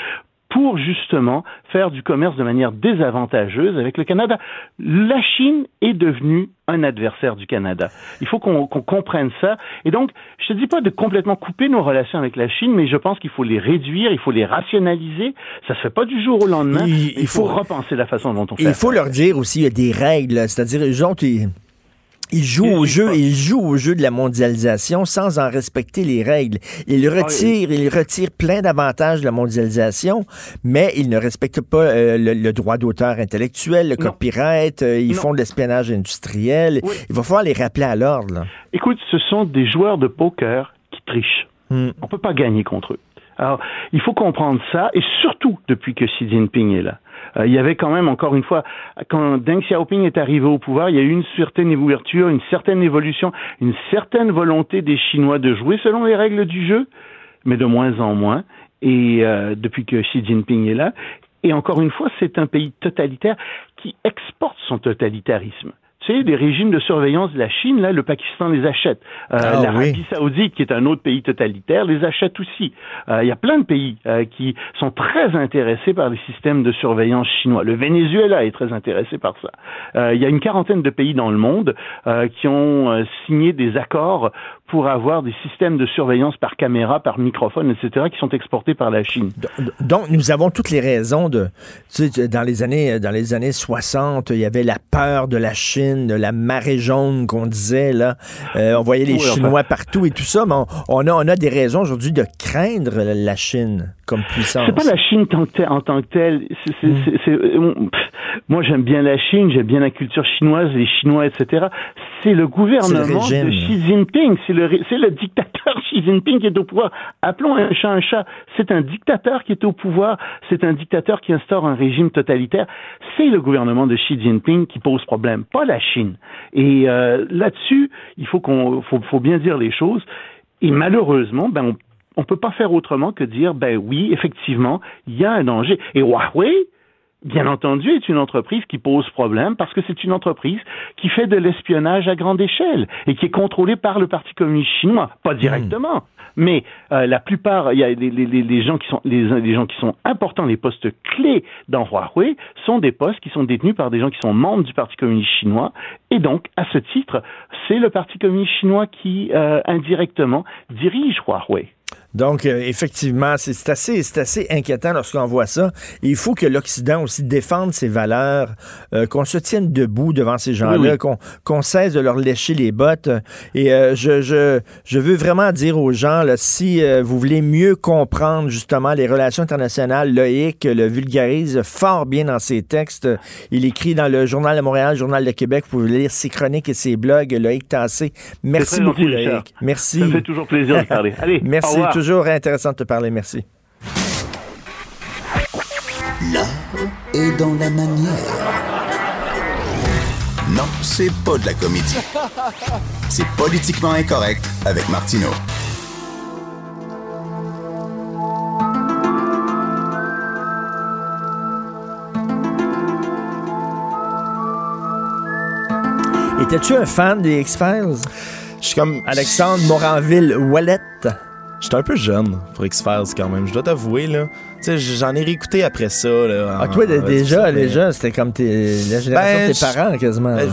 pour justement faire du commerce de manière désavantageuse avec le Canada. La Chine est devenue un adversaire du Canada. Il faut qu'on comprenne ça. Et donc, je ne te dis pas de complètement couper nos relations avec la Chine, mais je pense qu'il faut les réduire, il faut les rationaliser. Ça se fait pas du jour au lendemain. Il, faut, repenser la façon dont on fait. Il faut leur dire aussi, il y a des règles. C'est-à-dire, les gens, ils jouent au jeu, ils jouent au jeu de la mondialisation sans en respecter les règles. Ils ah, retirent, ils retirent plein d'avantages de la mondialisation, mais ils ne respectent pas euh, le, droit d'auteur intellectuel, le copyright, euh, ils font de l'espionnage industriel. Il va falloir les rappeler à l'ordre. Écoute, ce sont des joueurs de poker qui trichent. Hmm. On peut pas gagner contre eux. Alors, il faut comprendre ça, et surtout depuis que Xi Jinping est là. Euh, il y avait quand même, encore une fois, quand Deng Xiaoping est arrivé au pouvoir, il y a eu une certaine ouverture, une certaine évolution, une certaine volonté des Chinois de jouer selon les règles du jeu, mais de moins en moins. Et euh, depuis que Xi Jinping est là, et encore une fois, c'est un pays totalitaire qui exporte son totalitarisme. Tu sais, des régimes de surveillance de la Chine, là, le Pakistan les achète. Euh, ah L'Arabie saoudite, qui est un autre pays totalitaire, les achète aussi. Euh, il y a plein de pays euh, qui sont très intéressés par les systèmes de surveillance chinois. Le Venezuela est très intéressé par ça. il y a une quarantaine de pays dans le monde qui ont signé des accords pour avoir des systèmes de surveillance par caméra, par microphone, etc., qui sont exportés par la Chine. Donc, nous avons toutes les raisons de... Tu sais, dans les années, dans les années 60, il y avait la peur de la Chine, de la marée jaune qu'on disait, là. Euh, on voyait les Chinois partout et tout ça, mais on, a, on a des raisons aujourd'hui de craindre la Chine comme puissance. C'est pas la Chine en tant que telle. Hmm. moi, j'aime bien la Chine, j'aime bien la culture chinoise, les Chinois, etc. C'est le gouvernement de Xi Jinping, c'est le c'est le dictateur Xi Jinping qui est au pouvoir. Appelons un chat un chat. C'est un dictateur qui est au pouvoir. C'est un dictateur qui instaure un régime totalitaire. C'est le gouvernement de Xi Jinping qui pose problème, pas la Chine. Et euh, là-dessus, il faut qu'on, faut, bien dire les choses. Et malheureusement, ben on ne peut pas faire autrement que dire, ben oui, effectivement, il y a un danger. Et Huawei, bien entendu, est une entreprise qui pose problème parce que c'est une entreprise qui fait de l'espionnage à grande échelle et qui est contrôlée par le Parti communiste chinois, pas directement. Mais euh, la plupart, il y a les, gens qui sont les, gens qui sont importants, les postes clés dans Huawei sont des postes qui sont détenus par des gens qui sont membres du Parti communiste chinois. Et donc, à ce titre, c'est le Parti communiste chinois qui euh, indirectement dirige Huawei. Donc, euh, effectivement, c'est assez, assez inquiétant lorsqu'on voit ça. il faut que l'Occident aussi défende ses valeurs, euh, qu'on se tienne debout devant ces gens-là, qu'on cesse de leur lécher les bottes. Et euh, je, je, je, veux vraiment dire aux gens, là, si vous voulez mieux comprendre justement les relations internationales, Loïc le vulgarise fort bien dans ses textes. Il écrit dans le Journal de Montréal, le Journal de Québec. Vous pouvez lire ses chroniques et ses blogs. Loïc Tassé. Merci beaucoup, Loïc. Merci. Ça me fait toujours plaisir de parler. Allez, Merci toujours intéressant de te parler. Merci. L'art est dans la manière. Non, c'est pas de la comédie. C'est politiquement incorrect avec Martineau. Étais-tu un fan des X-Files? Je suis comme. Alexandre Moranville-Wallet. J'étais un peu jeune pour X-Files quand même, je dois t'avouer, là. Tu sais, j'en ai réécouté après ça, là. Ah, toi, déjà, déjà, c'était comme tes, la génération de tes ben, parents, quasiment. Ben,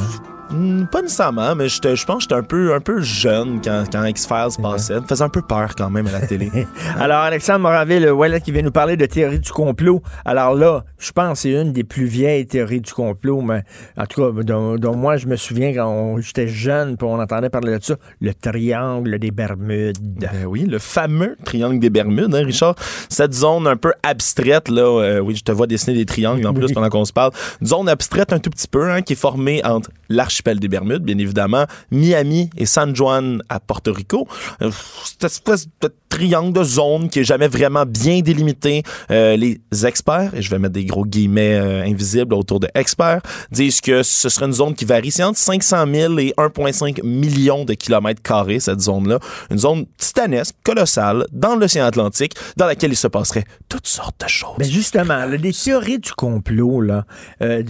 Pas nécessairement, mais je pense que j'étais un peu, un peu jeune quand, quand X-Files passait. Ça me faisait un peu peur quand même à la télé. Alors, Alexandre Moraville, Wallet qui vient nous parler de théorie du complot. Alors là, je pense que c'est une des plus vieilles théories du complot, mais en tout cas, dont, moi, je me souviens quand j'étais jeune, puis on entendait parler de ça, le triangle des Bermudes. Ben oui, le fameux triangle des Bermudes, hein, Richard? Cette zone un peu abstraite, là, euh, oui, je te vois dessiner des triangles en plus pendant qu'on se parle. Une zone abstraite un tout petit peu, hein, qui est formée entre l'archipel des Bermudes, bien évidemment, Miami et San Juan à Porto Rico. Euh, cette espèce de triangle de zone qui est jamais vraiment bien délimité. Euh, les experts, et je vais mettre des gros guillemets euh, invisibles autour de experts, disent que ce serait une zone qui varie entre 500 000 et 1,5 million de kilomètres carrés, cette zone-là. Une zone titanesque, colossale, dans l'océan Atlantique, dans laquelle il se passerait toutes sortes de choses. Mais justement, les théories du complot, là,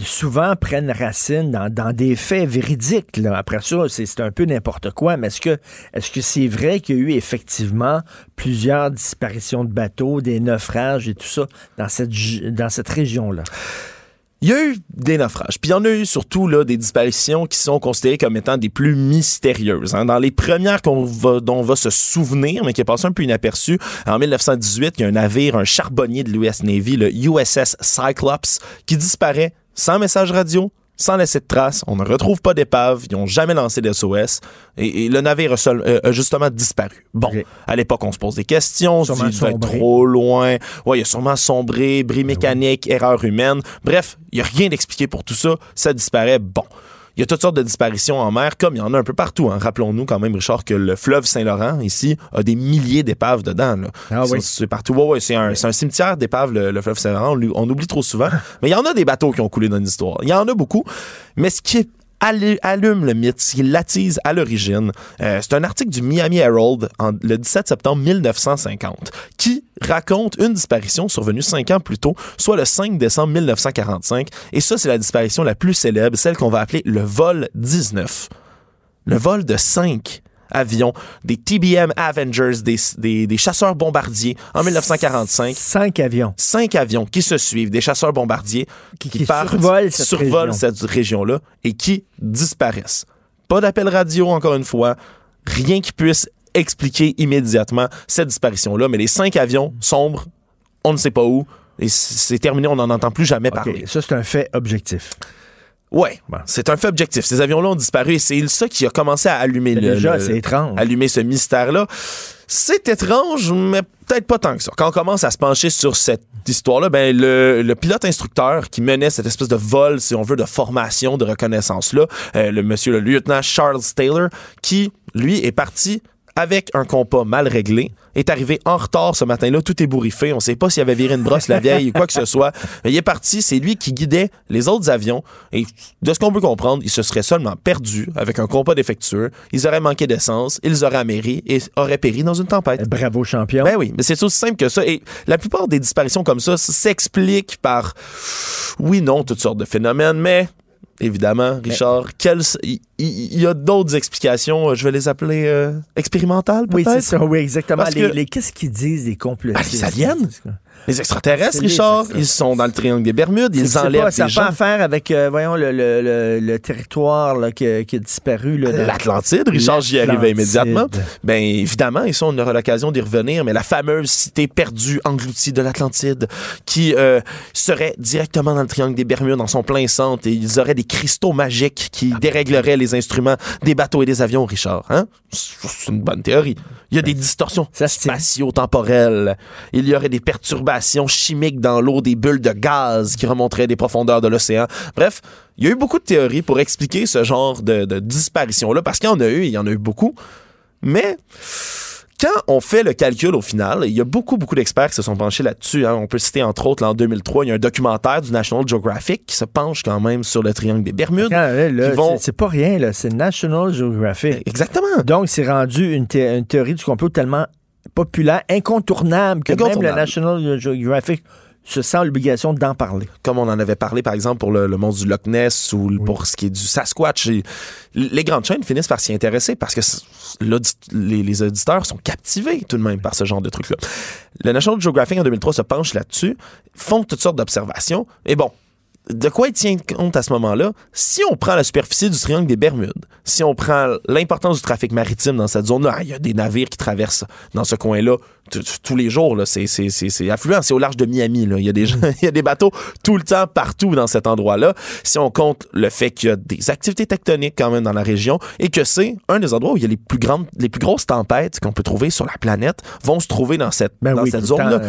souvent prennent racine dans, des faits vérifiés après ça, c'est un peu n'importe quoi, mais est-ce que est-ce que c'est vrai qu'il y a eu effectivement plusieurs disparitions de bateaux, des naufrages et tout ça dans cette, région-là? Il y a eu des naufrages, puis il y en a eu surtout là, des disparitions qui sont considérées comme étant des plus mystérieuses. Hein. Dans les premières dont on va se souvenir, mais qui est passé un peu inaperçu, en 1918, il y a un navire, un charbonnier de l'US Navy, le USS Cyclops, qui disparaît sans message radio, sans laisser de traces. On ne retrouve pas d'épave. Ils n'ont jamais lancé d'SOS. Et, et, le navire a, euh, a, justement disparu. Bon, à l'époque, on se pose des questions. On il trop loin. Ouais, il a sûrement sombré, bris ben mécanique, erreur humaine. Bref, il n'y a rien d'expliqué pour tout ça. Ça disparaît. Bon. Il y a toutes sortes de disparitions en mer, comme il y en a un peu partout. Hein. Rappelons-nous quand même, Richard, que le fleuve Saint-Laurent, ici, a des milliers d'épaves dedans. Ah c'est partout. Ouais, c'est un, cimetière d'épaves, le, fleuve Saint-Laurent. On, oublie trop souvent. Mais il y en a des bateaux qui ont coulé dans l'histoire. Il y en a beaucoup. Mais ce qui est allume le mythe, qui l'attise à l'origine. Euh, c'est un article du Miami Herald le 17 septembre 1950 qui raconte une disparition survenue cinq ans plus tôt, soit le 5 décembre 1945. Et ça, c'est la disparition la plus célèbre, celle qu'on va appeler le vol 19. Le vol de 5 avions, des TBM Avengers, des, des, chasseurs bombardiers en 1945. Cinq avions. Cinq avions qui se suivent, des chasseurs bombardiers qui, qui, survolent, cette, région. là et qui disparaissent. Pas d'appel radio, encore une fois. Rien qui puisse expliquer immédiatement cette disparition-là, mais les cinq avions sombres, on ne sait pas où, et c'est terminé, on n'en entend plus jamais parler. Ça, c'est un fait objectif. Ouais, c'est un fait objectif. Ces avions-là ont disparu et c'est ça qui a commencé à allumer le, déjà, c'est étrange. Allumer ce mystère-là. C'est étrange, mais peut-être pas tant que ça. Quand on commence à se pencher sur cette histoire-là, ben le, pilote instructeur qui menait cette espèce de vol, si on veut, de formation, de reconnaissance-là, euh, le monsieur le lieutenant Charles Taylor, qui, lui, est parti avec un compas mal réglé, est arrivé en retard ce matin-là, tout est bourriffé, on sait pas s'il avait viré une brosse la vieille ou quoi que ce soit. Mais il est parti, c'est lui qui guidait les autres avions. Et de ce qu'on peut comprendre, il se serait seulement perdu avec un compas défectueux, ils auraient manqué d'essence, ils auraient améri et auraient péri dans une tempête. Bravo champion. Ben oui, mais c'est aussi simple que ça. Et la plupart des disparitions comme ça s'expliquent par oui non toutes sortes de phénomènes, mais évidemment, Richard. Il y, a d'autres explications, euh, je vais les appeler euh, expérimentales, peut-être? Oui, c'est ça, oui, exactement. Les, Qu'est-ce qu'ils disent, les complotistes? Ah, les aliens? Les extraterrestres, Richard, ils sont dans le triangle des Bermudes, ils enlèvent pas, ça des gens. pas à faire avec, euh, voyons, le, le, le, le territoire là, qui, a, qui, a disparu. L'Atlantide, Richard, j'y arrivais immédiatement. Bien, évidemment, ici, on aura l'occasion d'y revenir, mais la fameuse cité perdue, engloutie de l'Atlantide, qui euh, serait directement dans le triangle des Bermudes, dans son plein centre, et ils auraient des cristaux magiques qui dérégleraient les instruments des bateaux et des avions, Richard. Hein? C'est une bonne théorie. Il y a des distorsions spatio-temporelles. Il y aurait des perturbations chimiques dans l'eau, des bulles de gaz qui remonteraient des profondeurs de l'océan. Bref, il y a eu beaucoup de théories pour expliquer ce genre de, de disparition-là, parce qu'il y en a eu, il y en a eu beaucoup. Mais quand on fait le calcul au final, il y a beaucoup, beaucoup d'experts qui se sont penchés là-dessus. Hein. On peut citer entre autres, là, en 2003, il y a un documentaire du National Geographic qui se penche quand même sur le triangle des Bermudes. Vont... C'est pas rien, là. c'est National Geographic. Exactement. Donc, c'est rendu une, thé une, théorie du complot tellement populaire, incontournable, que incontournable. même le National Geographic se sent l'obligation d'en parler. Comme on en avait parlé, par exemple, pour le, le monstre du Loch Ness ou oui. pour ce qui est du Sasquatch. Les grandes chaînes finissent par s'y intéresser parce que les, les, auditeurs sont captivés tout de même par ce genre de trucs-là. Le National Geographic en 2003 se penche là-dessus, font toutes sortes d'observations. Et bon, de quoi il tient compte à ce moment-là? Si on prend la superficie du triangle des Bermudes, si on prend l'importance du trafic maritime dans cette zone-là, il y a des navires qui traversent dans ce coin-là tous les jours. C'est affluent, c'est au large de Miami. Il, y a des gens, il y a des bateaux tout le temps, partout dans cet endroit-là. Si on compte le fait qu'il y a des activités tectoniques quand même dans la région et que c'est un des endroits où il y a les plus grandes, les plus grosses tempêtes qu'on peut trouver sur la planète vont se trouver dans cette, ben dans oui, cette zone-là.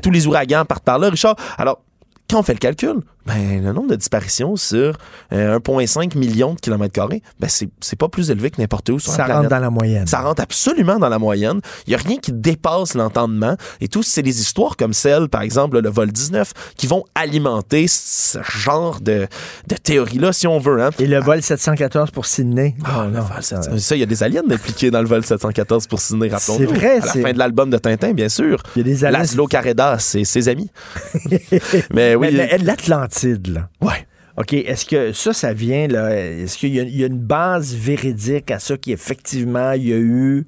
Tous les ouragans partent par là, Richard. Alors, quand on fait le calcul, ben, le nombre de disparitions sur euh, 1,5 million de kilomètres carrés, ben, c'est pas plus élevé que n'importe où sur ça la planète. rentre dans la moyenne. Ça rentre absolument dans la moyenne. Il n'y a rien qui dépasse l'entendement. Et tout, c'est des histoires comme celle, par exemple, le vol 19, qui vont alimenter ce genre de, de théorie-là, si on veut. Hein. Et le vol 714 pour Sydney? Oh, non, vol 7... Ça, il y a des aliens impliqués dans le vol 714 pour Sydney, rappelons-nous. C'est vrai. À la fin de l'album de Tintin, bien sûr. Il y a des aliens. Laszlo Carreda, c'est ses amis. mais oui. Mais, l'Atlantide, là. Ouais. OK, est-ce que ça, ça vient, là, est-ce qu'il y, y, a une base véridique à ça qu'effectivement, il y a eu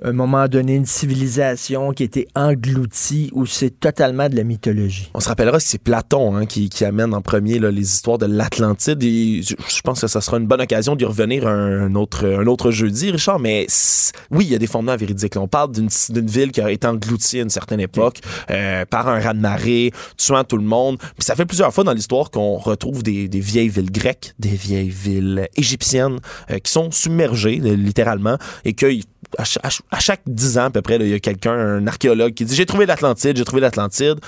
à un moment donné une civilisation qui était engloutie ou c'est totalement de la mythologie? On se rappellera que c'est Platon hein, qui, qui, amène en premier là, les histoires de l'Atlantide et je, pense que ça sera une bonne occasion d'y revenir un, autre, un autre jeudi, Richard, mais oui, il y a des fondements véridiques. Là. On parle d'une ville qui a été engloutie à une certaine époque euh, par un raz de marée, tuant tout le monde. Puis ça fait plusieurs fois dans l'histoire qu'on retrouve des, des, vieilles villes grecques, des vieilles villes égyptiennes euh, qui sont submergées littéralement et que à, à, à chaque dix ans à peu près, il y a quelqu'un, un archéologue qui dit j'ai trouvé l'Atlantide, j'ai trouvé l'Atlantide.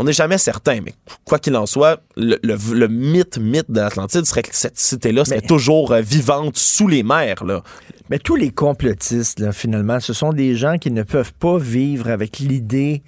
On n'est jamais certain, mais quoi qu'il en soit, le, le, le mythe, mythe de l'Atlantide serait que cette cité-là serait mais, toujours euh, vivante sous les mers. Là. Mais tous les complotistes, là, finalement, ce sont des gens qui ne peuvent pas vivre avec l'idée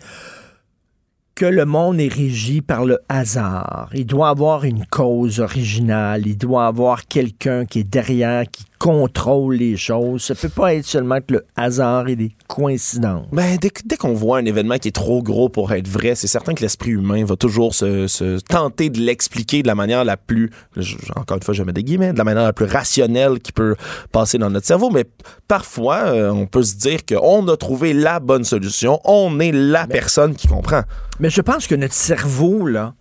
que le monde est régi par le hasard. Il doit avoir une cause originale. Il doit avoir quelqu'un qui est derrière, qui contrôle les choses. Ça peut pas être seulement que le hasard et des coïncidences. Ben, dès, dès qu'on voit un événement qui est trop gros pour être vrai, c'est certain que l'esprit humain va toujours se, se tenter de l'expliquer de la manière la plus, je, encore une fois, je mets des guillemets, de la manière la plus rationnelle qui peut passer dans notre cerveau. Mais parfois, euh, on peut se dire qu'on a trouvé la bonne solution. On est la Mais, personne qui comprend. Mais je pense que notre cerveau, là,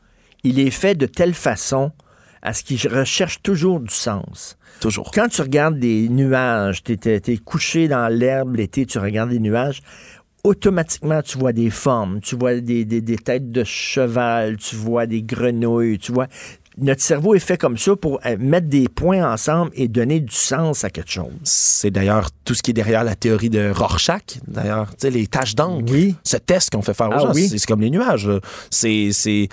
il est fait de telle façon à ce qu'il recherche toujours du sens. Toujours. Quand tu regardes des nuages, tu es, es, couché dans l'herbe l'été, tu regardes des nuages, automatiquement, tu vois des formes, tu vois des, des, des, têtes de cheval, tu vois des grenouilles, tu vois. Notre cerveau est fait comme ça pour euh, mettre des points ensemble et donner du sens à quelque chose. C'est d'ailleurs tout ce qui est derrière la théorie de Rorschach. D'ailleurs, tu sais, les taches d'encre. Oui. Ce test qu'on fait faire aux ah, gens, oui. c'est comme les nuages. C'est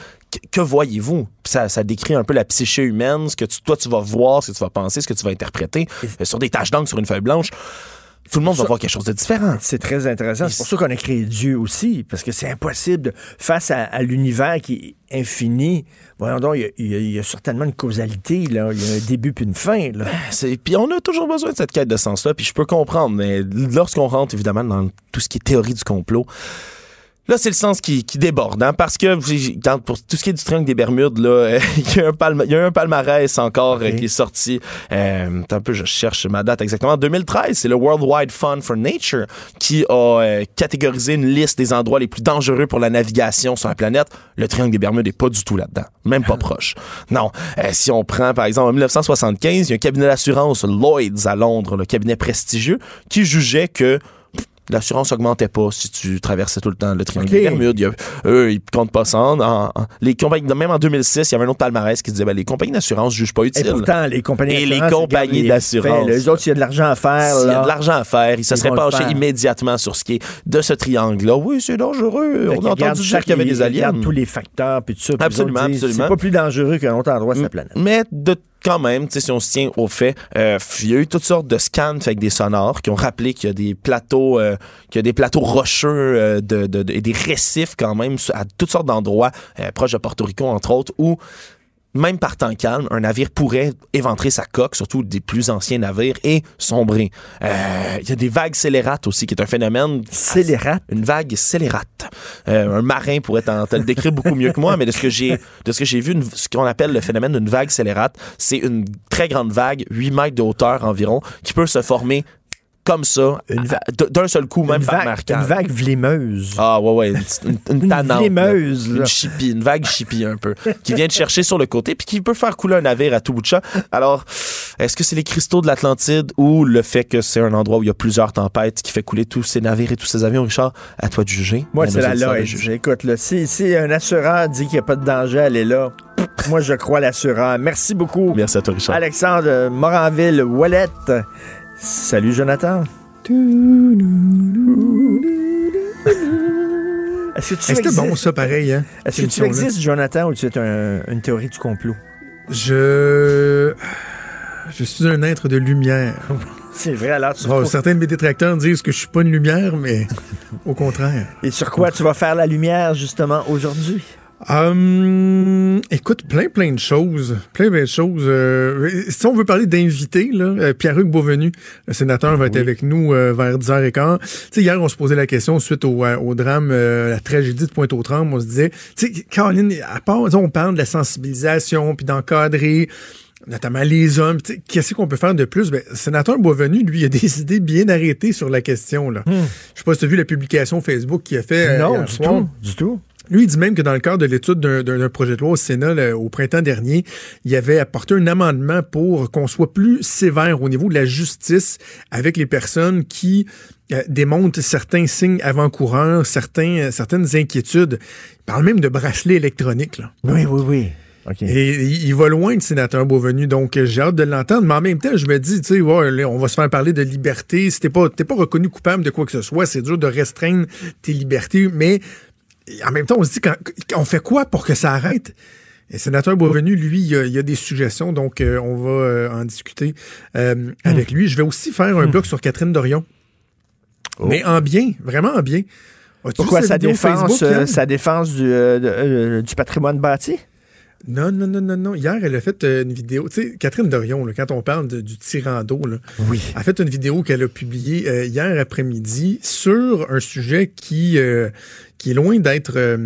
que voyez-vous? Ça, ça, décrit un peu la psyché humaine, ce que tu, toi tu vas voir, ce que tu vas penser, ce que tu vas interpréter. Et... Sur des taches d'encre sur une feuille blanche, tout le monde ça, va voir quelque chose de différent. C'est très intéressant. C'est pour ça qu'on a créé Dieu aussi, parce que c'est impossible, face à, à l'univers qui est infini, voyons donc, il y, a, y y, certainement une causalité, là. il y a un début puis une fin. Là. Puis on a toujours besoin de cette quête de sens-là, puis je peux comprendre, mais lorsqu'on rentre évidemment dans tout ce qui est théorie du complot, Là, c'est le sens qui, qui déborde, hein, parce que dans, pour tout ce qui est du triangle des Bermudes, là, il y, a un palma, y a un palmarès encore euh, qui est sorti. Euh, un peu, je cherche ma date exactement. En 2013, c'est le World Wide Fund for Nature qui a euh, catégorisé une liste des endroits les plus dangereux pour la navigation sur la planète. Le triangle des Bermudes n'est pas du tout là-dedans, même pas proche. Non, euh, si on prend par exemple en 1975, il y a un cabinet d'assurance Lloyd's à Londres, le cabinet prestigieux, qui jugeait que l'assurance augmentait pas si tu traversais tout le temps le triangle des Bermudes. eux, ils comptent pas ça. les compagnies, même en 2006, il y avait un autre palmarès qui disait ben, les compagnies d'assurance jugent pas utile. Et pourtant, les compagnies Et les compagnies d'assurance. Les autres, il y a de l'argent à faire. Il y a de l'argent à faire. Ils se seraient penchés immédiatement sur ce qui est de ce triangle-là. Oui, c'est dangereux. On a entendu dire qu'il y avait des aliens. tous les facteurs puis tout ça. Absolument, absolument. C'est pas plus dangereux qu'un autre endroit de la planète. Mais de quand même, si on se tient au fait, euh, il y a eu toutes sortes de scans avec des sonores qui ont rappelé qu'il y a des plateaux, euh, qu'il y a des plateaux rocheux euh, et des récifs quand même à toutes sortes d'endroits euh, proches de Porto Rico entre autres où même par temps calme, un navire pourrait éventrer sa coque, surtout des plus anciens navires, et sombrer. Euh, il y a des vagues scélérates aussi, qui est un phénomène... Scélérate? Une vague scélérate. Euh, un marin pourrait le décrire beaucoup mieux que moi, mais de ce que j'ai de ce que j'ai vu, une, ce qu'on appelle le phénomène d'une vague scélérate, c'est une très grande vague, 8 mètres de hauteur environ, qui peut se former comme ça, d'un seul coup, même par marquant. Une vague vlimeuse. Ah, ouais, ouais. Une, une, une, une vlimeuse. Une chipie, une vague chipie un peu, qui vient de chercher sur le côté, puis qui peut faire couler un navire à tout bout de champ. Alors, est-ce que c'est les cristaux de l'Atlantide ou le fait que c'est un endroit où il y a plusieurs tempêtes qui fait couler tous ces navires et tous ces avions, Richard? À toi de juger. Moi, c'est la loi. Écoute, là, si, si un assureur dit qu'il n'y a pas de danger, elle est là. Moi, je crois l'assureur. Merci beaucoup. Merci à toi, Richard. Alexandre Moranville-Wallet. Salut Jonathan. Est-ce que tu C'était bon ça pareil hein? Est-ce que tu existes Jonathan ou tu es un, une théorie du complot? Je je suis un être de lumière. C'est vrai, alors tu oh, Certains de mes détracteurs disent que je suis pas une lumière, mais au contraire. Et sur quoi tu vas faire la lumière, justement, aujourd'hui? Hum, écoute, plein, plein de choses. Plein, plein de choses. Euh, si on veut parler d'invités, là, euh, Pierre-Hugues Beauvenu, le sénateur, va être avec nous euh, vers 10h15. sais, hier, on se posait la question suite au, au drame, la tragédie de Pointe-aux-Trembles. On se disait, tu sais, Caroline, à part, on parle de la sensibilisation, puis d'encadrer notamment les hommes. Qu'est-ce qu'on peut faire de plus? Ben, sénateur Boisvenu, lui, a des idées bien arrêtées sur la question. Là. Hmm. Je sais pas si tu as vu la publication Facebook qu'il a fait. Non, du tout. Du tout. Lui, il dit même que dans le cadre de l'étude d'un projet de loi au Sénat au printemps dernier, il avait apporté un amendement pour qu'on soit plus sévère au niveau de la justice avec les personnes qui euh, démontrent certains signes avant-coureurs, certains, certaines inquiétudes. Il parle même de bracelet électronique. Là. Oui, oui, oui. Et il, va loin, le sénateur Beauvenu, donc j'ai hâte de l'entendre. Mais en même temps, je me dis, tu sais, ouais, on va se faire parler de liberté. Si t'es pas, pas reconnu coupable de quoi que ce soit, c'est dur de restreindre tes libertés. Mais en même temps, on se dit, on fait quoi pour que ça arrête? le sénateur Beauvenu, lui, il y, a, des suggestions, donc euh, on va euh, en discuter euh, avec lui. Je vais aussi faire un hmm. bloc sur Catherine Dorion. Oh. Mais en bien, vraiment en bien. Pourquoi sa défense, sa défense du, du patrimoine bâti? Non, non, non, non, non. Hier, elle a fait une vidéo. Tu sais, Catherine Dorion, quand on parle du tirando, là, oui. a fait une vidéo qu'elle a publiée euh, hier après-midi sur un sujet qui, euh, qui est loin d'être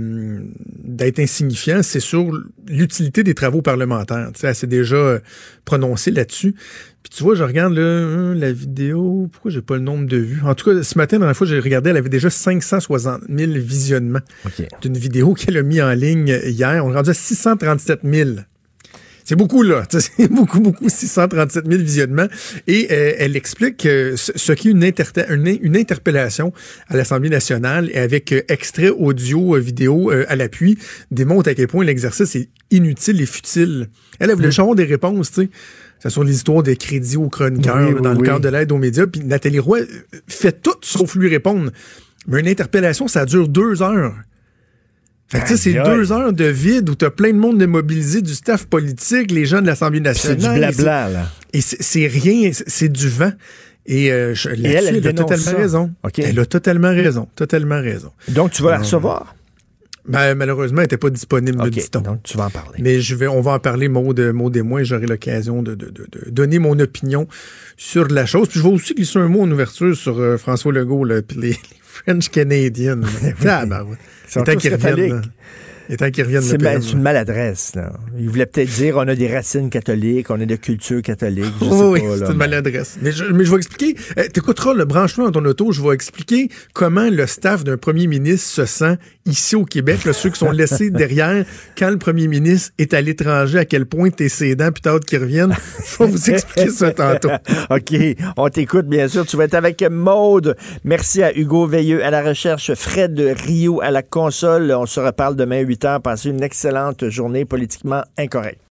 d'être insignifiant. C'est sur l'utilité des travaux parlementaires. Tu sais, elle s'est déjà prononcée là-dessus. Puis tu vois, je regarde là, hein, la vidéo, pourquoi j'ai pas le nombre de vues? En tout cas, ce matin, dans la fois j'ai regardé, elle avait déjà 560 000 visionnements d'une vidéo qu'elle a mis en ligne hier. On est rendu à 637 000. C'est beaucoup, là. C'est beaucoup, beaucoup, 637 000 visionnements. Et euh, elle explique ce qu'est une, une, interpellation à l'Assemblée nationale et avec euh, extrait audio, euh, vidéo à l'appui, démontre à quel point l'exercice est inutile et futile. Elle, a voulu mmh. des réponses, tu sais ce sont les histoires des crédits aux chroniqueurs dans le cadre de l'aide aux médias. Puis Nathalie Roy fait tout sauf lui répondre. Mais une interpellation, ça dure deux heures. Fait que c'est deux heures de vide où t'as plein de monde de mobilisé, du staff politique, les gens de l'Assemblée nationale. C'est du blabla, là. Et c'est rien, c'est du vent. Et, euh, elle, a totalement raison. Elle a totalement raison. Totalement raison. Donc, tu vas la recevoir? Ben, malheureusement, elle n'était pas disponible, OK, dit-on. donc tu vas en parler. Mais je vais, on va en parler, mot de mot et moi, j'aurai l'occasion de, de, de, de donner mon opinion sur la chose. Puis je vais aussi glisser un mot en ouverture sur euh, François Legault, là, puis les, les French Canadians. ah, ben, ouais. Sont Tant tous qu'ils reviennent. Et tant qu'ils reviennent, C'est une maladresse. Là. Il voulait peut-être dire on a des racines catholiques, on a de culture catholique. Je sais Oui, c'est une maladresse. Mais je, mais je vais expliquer. Euh, T'écouteras le branchement dans ton auto. Je vais expliquer comment le staff d'un premier ministre se sent ici au Québec. là, ceux qui sont laissés derrière quand le premier ministre est à l'étranger, à quel point t'es sédent, puis t'as hâte qu'il revienne. Je vais vous expliquer ça tantôt. OK. On t'écoute, bien sûr. Tu vas être avec Maude. Merci à Hugo Veilleux à la recherche, Fred Rio à la console. On se reparle demain à 8 h. Passez une excellente journée politiquement incorrecte.